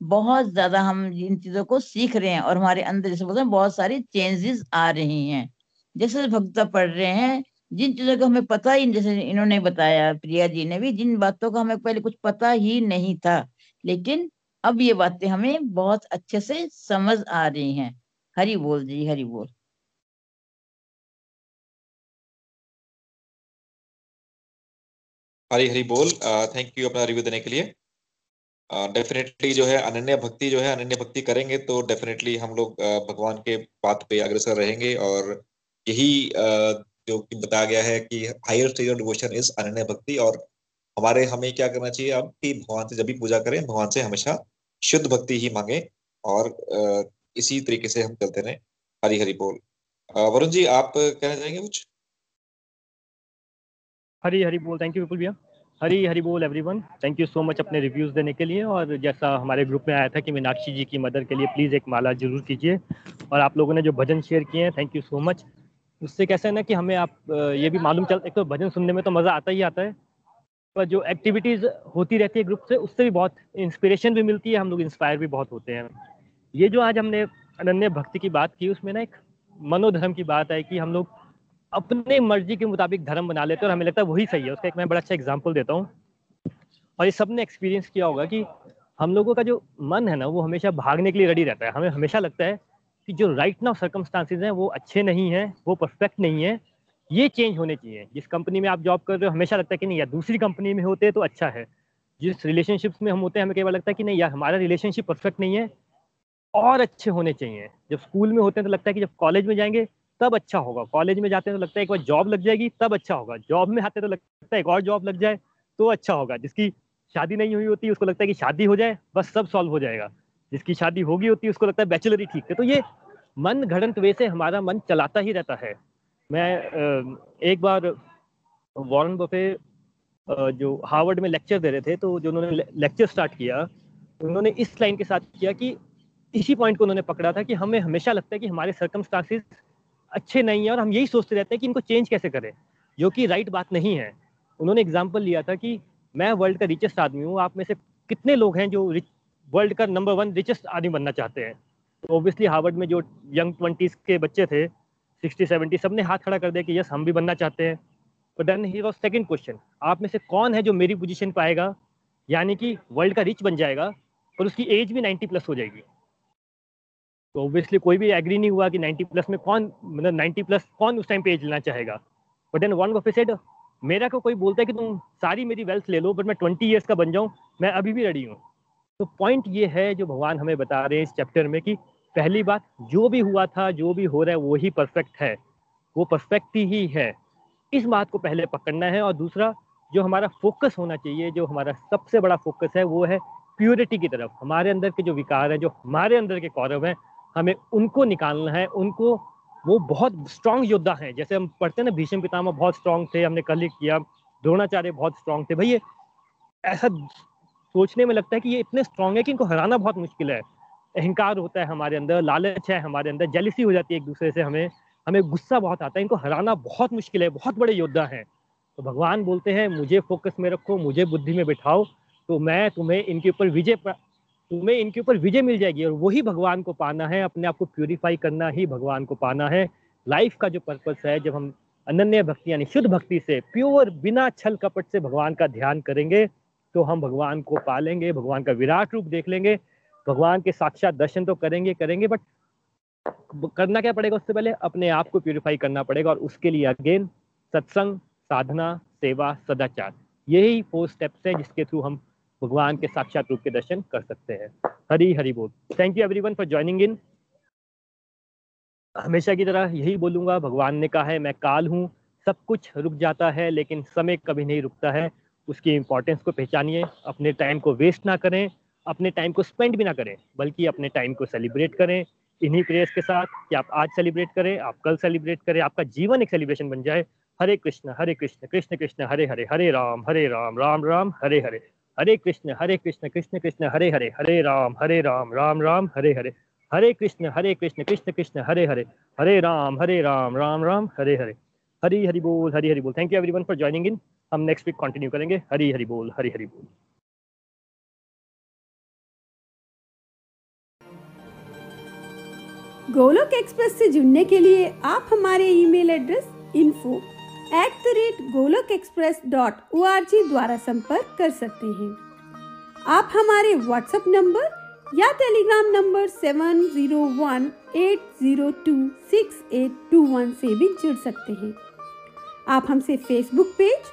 G: बहुत ज़्यादा हम इन चीज़ों को सीख रहे हैं और हमारे अंदर जैसे बोलते हैं, बहुत सारी चेंजेस आ रही हैं। जैसे भगवता पढ़ रहे हैं जिन चीज़ों का हमें पता ही जैसे इन्होंने बताया प्रिया जी ने भी जिन बातों का हमें पहले कुछ पता ही नहीं था लेकिन अब ये बातें हमें बहुत अच्छे से समझ आ रही हैं। हरि बोल जी हरि बोल।
B: हरी हरी बोल। थैंक यू अपना रिव्यू देने के लिए। डेफिनेटली uh, जो है अनन्य भक्ति जो है अनन्य भक्ति करेंगे तो डेफिनेटली हम लोग uh, भगवान के पाथ पे अग्रसर रहेंगे और यही uh, जो कि बताया गया है कि higher stage of devotion is अनन्य भक्ति और हमारे, हमें क्या करना चाहिए अब कि भगवान से जब भी पूजा करें, भगवान से हमेशा शुद्ध भक्ति ही मांगे और इसी तरीके से हम चलते रहें। हरी हरी बोल। वरुण जी, आप कहना चाहेंगे कुछ?
A: हरी हरी बोल। थैंक यू विपुल भैया। हरी हरी बोल everyone thank you so much अपने रिव्यूज़ देने के लिए और जैसा हमारे ग्रुप में आया था कि मीनाक्षी जी की मदर के लिए प्लीज़ एक माला ज़रूर कीजिए और आप लोगों ने जो भजन शेयर किए हैं थैंक यू सो मच उससे कैसा है ना कि हमें आप ये भी मालूम चल, एक तो भजन सुनने में तो मज़ा आता ही आता है, पर जो एक्टिविटीज़ होती रहती है ग्रुप से, उससे भी बहुत इंस्पिरेशन भी मिलती है, हम लोग इंस्पायर भी बहुत होते हैं। ये जो आज हमने अनन्य भक्ति की बात की, उसमें ना एक मनोधर्म की बात है कि हम लोग अपने मर्ज़ी के मुताबिक धर्म बना लेते हैं और हमें लगता है वही सही है। उसका एक मैं बड़ा अच्छा एग्ज़ाम्पल देता हूँ। और ये सबने एक्सपीरियंस किया होगा कि हम लोगों का जो मन है ना, वो हमेशा भागने के लिए रेडी रहता है। हमें हमेशा लगता है कि जो राइट नाउ सर्कमस्टांसिस हैं, वो अच्छे नहीं हैं, वो परफेक्ट नहीं है, ये चेंज होने चाहिए। जिस कंपनी में आप जॉब कर रहे हो, हमेशा लगता है कि नहीं, यार, दूसरी कंपनी में होते तो अच्छा है। जिस रिलेशनशिप्स में हम होते हैं, हमें कई बार लगता है कि नहीं, यार, हमारा रिलेशनशिप परफेक्ट नहीं है, और अच्छे होने चाहिए। जब स्कूल में होते हैं तो लगता है कि जब कॉलेज में जाएँगे, तब अच्छा होगा। कॉलेज में जाते हैं तो लगता है एक बार जॉब लग जाएगी, तब अच्छा होगा। जॉब में आते तो लगता है एक और जॉब लग जाए तो अच्छा होगा। जिसकी शादी नहीं हुई होती, उसको लगता है कि शादी हो जाए, बस सब सॉल्व हो जाएगा। जिसकी शादी होगी होती है, उसको लगता है बैचलर ही ठीक है। तो ये मन घड़ंत वे से हमारा मन चलाता ही रहता है। मैं एक बार वॉरन बफे जो हार्वर्ड में लेक्चर दे रहे थे तो जो उन्होंने लेक्चर स्टार्ट किया, उन्होंने इस लाइन के साथ किया कि इसी पॉइंट को उन्होंने पकड़ा था कि हमें हमेशा लगता है कि हमारे सर्कमस्टांसिस अच्छे नहीं है और हम यही सोचते रहते हैं कि इनको चेंज कैसे करें, जो कि राइट बात नहीं है। उन्होंने एग्ज़ाम्पल लिया था कि मैं वर्ल्ड का रिचेस्ट आदमी हूँ, आप में से कितने लोग हैं जो वर्ल्ड का नंबर वन रिचेस्ट आदमी बनना चाहते हैं। तो ऑब्वियसली हार्वर्ड में जो यंग ट्वेंटीज के बच्चे थे, सिक्सटी, सेवेंटी सबने हाथ खड़ा कर दिया कि यस, हम भी बनना चाहते हैं। तो then he was second question आप में से कौन है जो मेरी पोजिशन पर आएगा? यानी कि वर्ल्ड का रिच बन जाएगा और उसकी एज भी नाइन्टी प्लस हो जाएगी। तो ऑब्वियसली कोई भी एग्री नहीं हुआ कि 90 प्लस में कौन मतलब 90 प्लस कौन उस टाइम पे एज लेना चाहेगा। But then one of said मेरा को कोई बोलता है कि तुम सारी मेरी वेल्थ ले लो बट मैं 20 इयर्स का बन जाऊँ, मैं अभी भी रेडी हूँ। तो पॉइंट ये है जो भगवान हमें बता रहे हैं इस चैप्टर में कि पहली बात, जो भी हुआ था, जो भी हो रहा है, वो ही परफेक्ट है। वो परफेक्ट ही है। इस बात को पहले पकड़ना है और दूसरा, जो हमारा फोकस होना चाहिए, जो हमारा सबसे बड़ा फोकस है, वो है प्योरिटी की तरफ़। हमारे अंदर के जो विकार हैं, जो हमारे अंदर के कौरव हैं, हमें उनको निकालना है, उनको, वो बहुत स्ट्रांग योद्धा हैं। जैसे हम पढ़ते हैं ना, भीष्म पितामह बहुत स्ट्रांग थे, हमने कल ही किया, द्रोणाचार्य बहुत स्ट्रांग थे। भैया, ऐसा सोचने में लगता है कि ये इतने स्ट्रांग है कि इनको हराना बहुत मुश्किल है। अहंकार होता है हमारे अंदर, लालच है हमारे अंदर जेलिसी हो जाती है एक दूसरे से हमें हमें गुस्सा बहुत आता है, इनको हराना बहुत मुश्किल है, बहुत बड़े योद्धा हैं। तो भगवान बोलते हैं, मुझे फोकस में रखो, मुझे बुद्धि में बिठाओ तो मैं तुम्हें इनके ऊपर विजय तुम्हें इनके ऊपर विजय मिल जाएगी और वही भगवान को पाना है, अपने आप को प्यूरिफाई करना ही भगवान को पाना है। लाइफ का जो पर्पस है, जब हम अनन्य भक्ति यानी शुद्ध भक्ति से प्योर बिना छल कपट से भगवान का ध्यान करेंगे तो हम भगवान को पालेंगे भगवान का विराट रूप देख लेंगे, भगवान के साक्षात दर्शन तो करेंगे करेंगे बट करना क्या पड़ेगा उससे पहले? अपने आप को प्योरीफाई करना पड़ेगा और उसके लिए अगेन सत्संग, साधना, सेवा, सदाचार, यही फोर स्टेप्स है जिसके थ्रू हम भगवान के साक्षात रूप के दर्शन कर सकते हैं। हरी हरी बोल। Thank you everyone for joining in हमेशा की तरह यही बोलूँगा, भगवान ने कहा है, मैं काल हूँ, सब कुछ रुक जाता है, लेकिन समय कभी नहीं रुकता है। उसकी इम्पोर्टेंस को पहचानिए, अपने टाइम को वेस्ट ना करें, अपने टाइम को स्पेंड भी ना करें, बल्कि अपने टाइम को सेलिब्रेट करें। इन्हीं प्रेयर्स के साथ कि आप आज सेलिब्रेट करें, आप कल सेलिब्रेट करें, आपका जीवन एक सेलिब्रेशन बन जाए। हरे कृष्ण हरे कृष्ण कृष्ण कृष्ण, हरे हरे हरे राम हरे राम राम राम, हरे हरे। हरे कृष्ण हरे कृष्ण कृष्ण कृष्ण, हरे हरे हरे राम हरे राम राम राम, हरे हरे। हरे कृष्ण हरे कृष्ण कृष्ण कृष्ण, हरे हरे। हरे राम हरे राम राम राम, हरे हरे। हरी हरि बोल, हरी हरि बोल। Thank you everyone for joining in हम नेक्स्ट वीक कंटिन्यू करेंगे। हरी हरि बोल, हरी हरि बोल।
H: गोलोक एक्सप्रेस से जुड़ने के लिए आप हमारे email address info at the rate Golok express dot O R G द्वारा संपर्क कर सकते हैं। आप हमारे व्हाट्सएप नंबर या Telegram number seven zero one eight zero two six eight two one से भी जुड़ सकते हैं। आप हमसे फेसबुक पेज